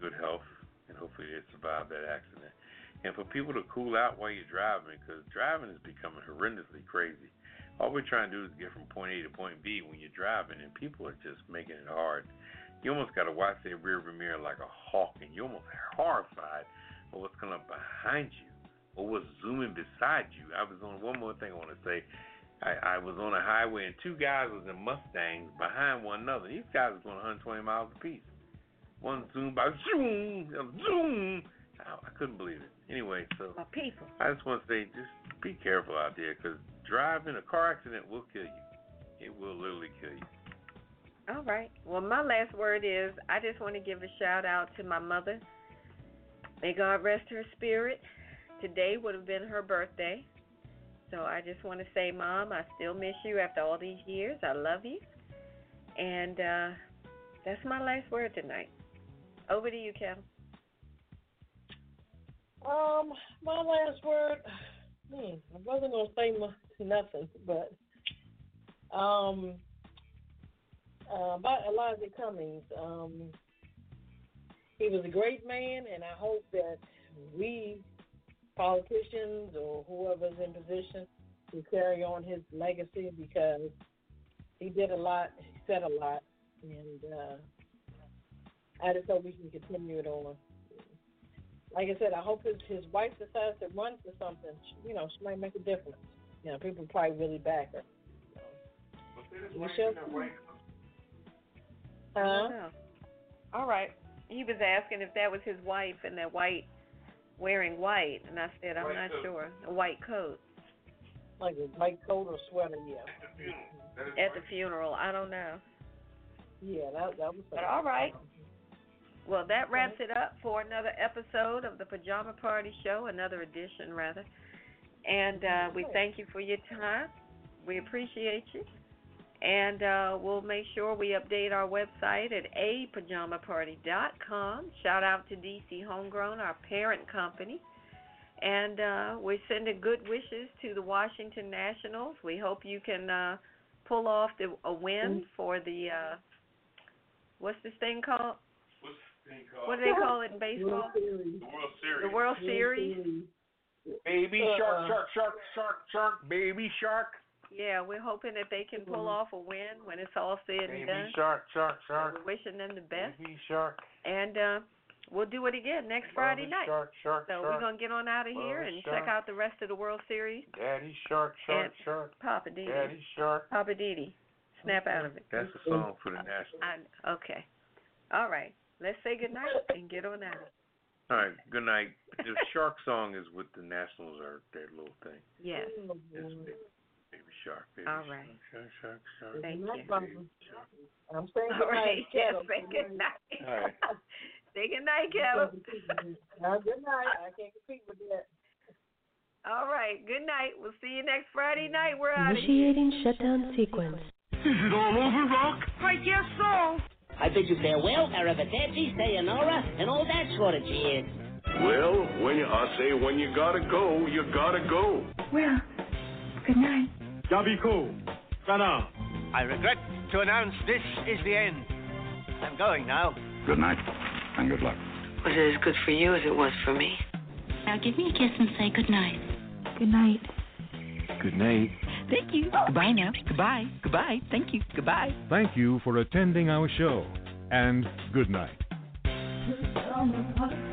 good health, and hopefully they survive that accident. And for people to cool out while you're driving, because driving is becoming horrendously crazy. All we're trying to do is get from point A to point B when you're driving, and people are just making it hard. you almost got to watch the rearview mirror like a hawk, and you're almost horrified of what's coming up behind you or what's zooming beside you. I was on one more thing I want to say. I, I was on a highway and two guys was in Mustangs behind one another. These guys was going 120 miles apiece. One zoomed by, zoom, zoom. I, I couldn't believe it. Anyway, so My people. I just want to say, just be careful out there, because driving a car accident will kill you. It will literally kill you. All right. Well, my last word is I just want to give a shout out to my mother. May God rest her spirit. Today would have been her birthday. So I just want to say, Mom, I still miss you after all these years. I love you. And uh, that's my last word tonight. Over to you, Kevin. Um, my last word. Hmm, I wasn't gonna say mu nothing, but um, uh, about Elijah Cummings. Um, he was a great man, and I hope that we politicians or whoever's in position to carry on his legacy because he did a lot, he said a lot, and uh, I just hope we can continue it on like I said, I hope his his wife decides to run for something. She, you know, she might make a difference. You know, people probably really back her. We shall see. I Huh? All right. He was asking if that was his wife and that white wearing white, and I said I'm White not coat. sure. A white coat Like a white coat or sweater, yeah. at the funeral. I don't know. Yeah, that that was. But all right. Well, that wraps it up for another episode of the Pajama Party Show, another edition rather. And uh, we thank you for your time. We appreciate you. And uh, we'll make sure we update our website at apajamaparty.com. Shout out to DC Homegrown, our parent company. And uh, we're sending good wishes to the Washington Nationals. We hope you can uh, pull off the, a win for the, uh, what's this thing called? What do they call it in baseball? The World Series. The World Series. Baby Uh, shark, shark, shark, shark, shark, baby shark. Yeah, we're hoping that they can pull off a win when it's all said and done. shark, shark, So shark. we're wishing them the best, Baby shark. and uh, we'll do it again next Friday Baby night. Shark, shark, So shark. we're gonna get on out of here Baby and shark. check out the rest of the World Series. Daddy shark, shark, And- shark. Poppa DD, Daddy shark. Poppa DD, snap out of it. That's the song for the national. I, okay, all right. Let's say goodnight and get on out. All right, good night. The shark song is what the Nationals are, their little thing. Yes, Yes, baby, baby shark, baby All shark, shark, shark, shark. thank No you. problem. I'm saying All goodnight, right, Ketel. say goodnight. All right. say goodnight, Kevin. Uh, good night. I can't compete with that. All right. Good night. We'll see you next Friday night. We're out. Initiating shutdown sequence. Is it all over, Rock? I guess so. I bid you farewell, arrivederci, sayonara, and all that sort of jazz. Well, when you, I say when you gotta go, you gotta go. Well, good night. Yabiko. Sana. I regret to announce this is the end. I'm going now. Good night, and good luck. Was it as good for you as it was for me? Now give me a kiss and say good night. Good night. Good night. Thank you. Goodbye now. Goodbye. Goodbye. Thank you. Goodbye. Thank you for attending our show, and good night. Pajama Party.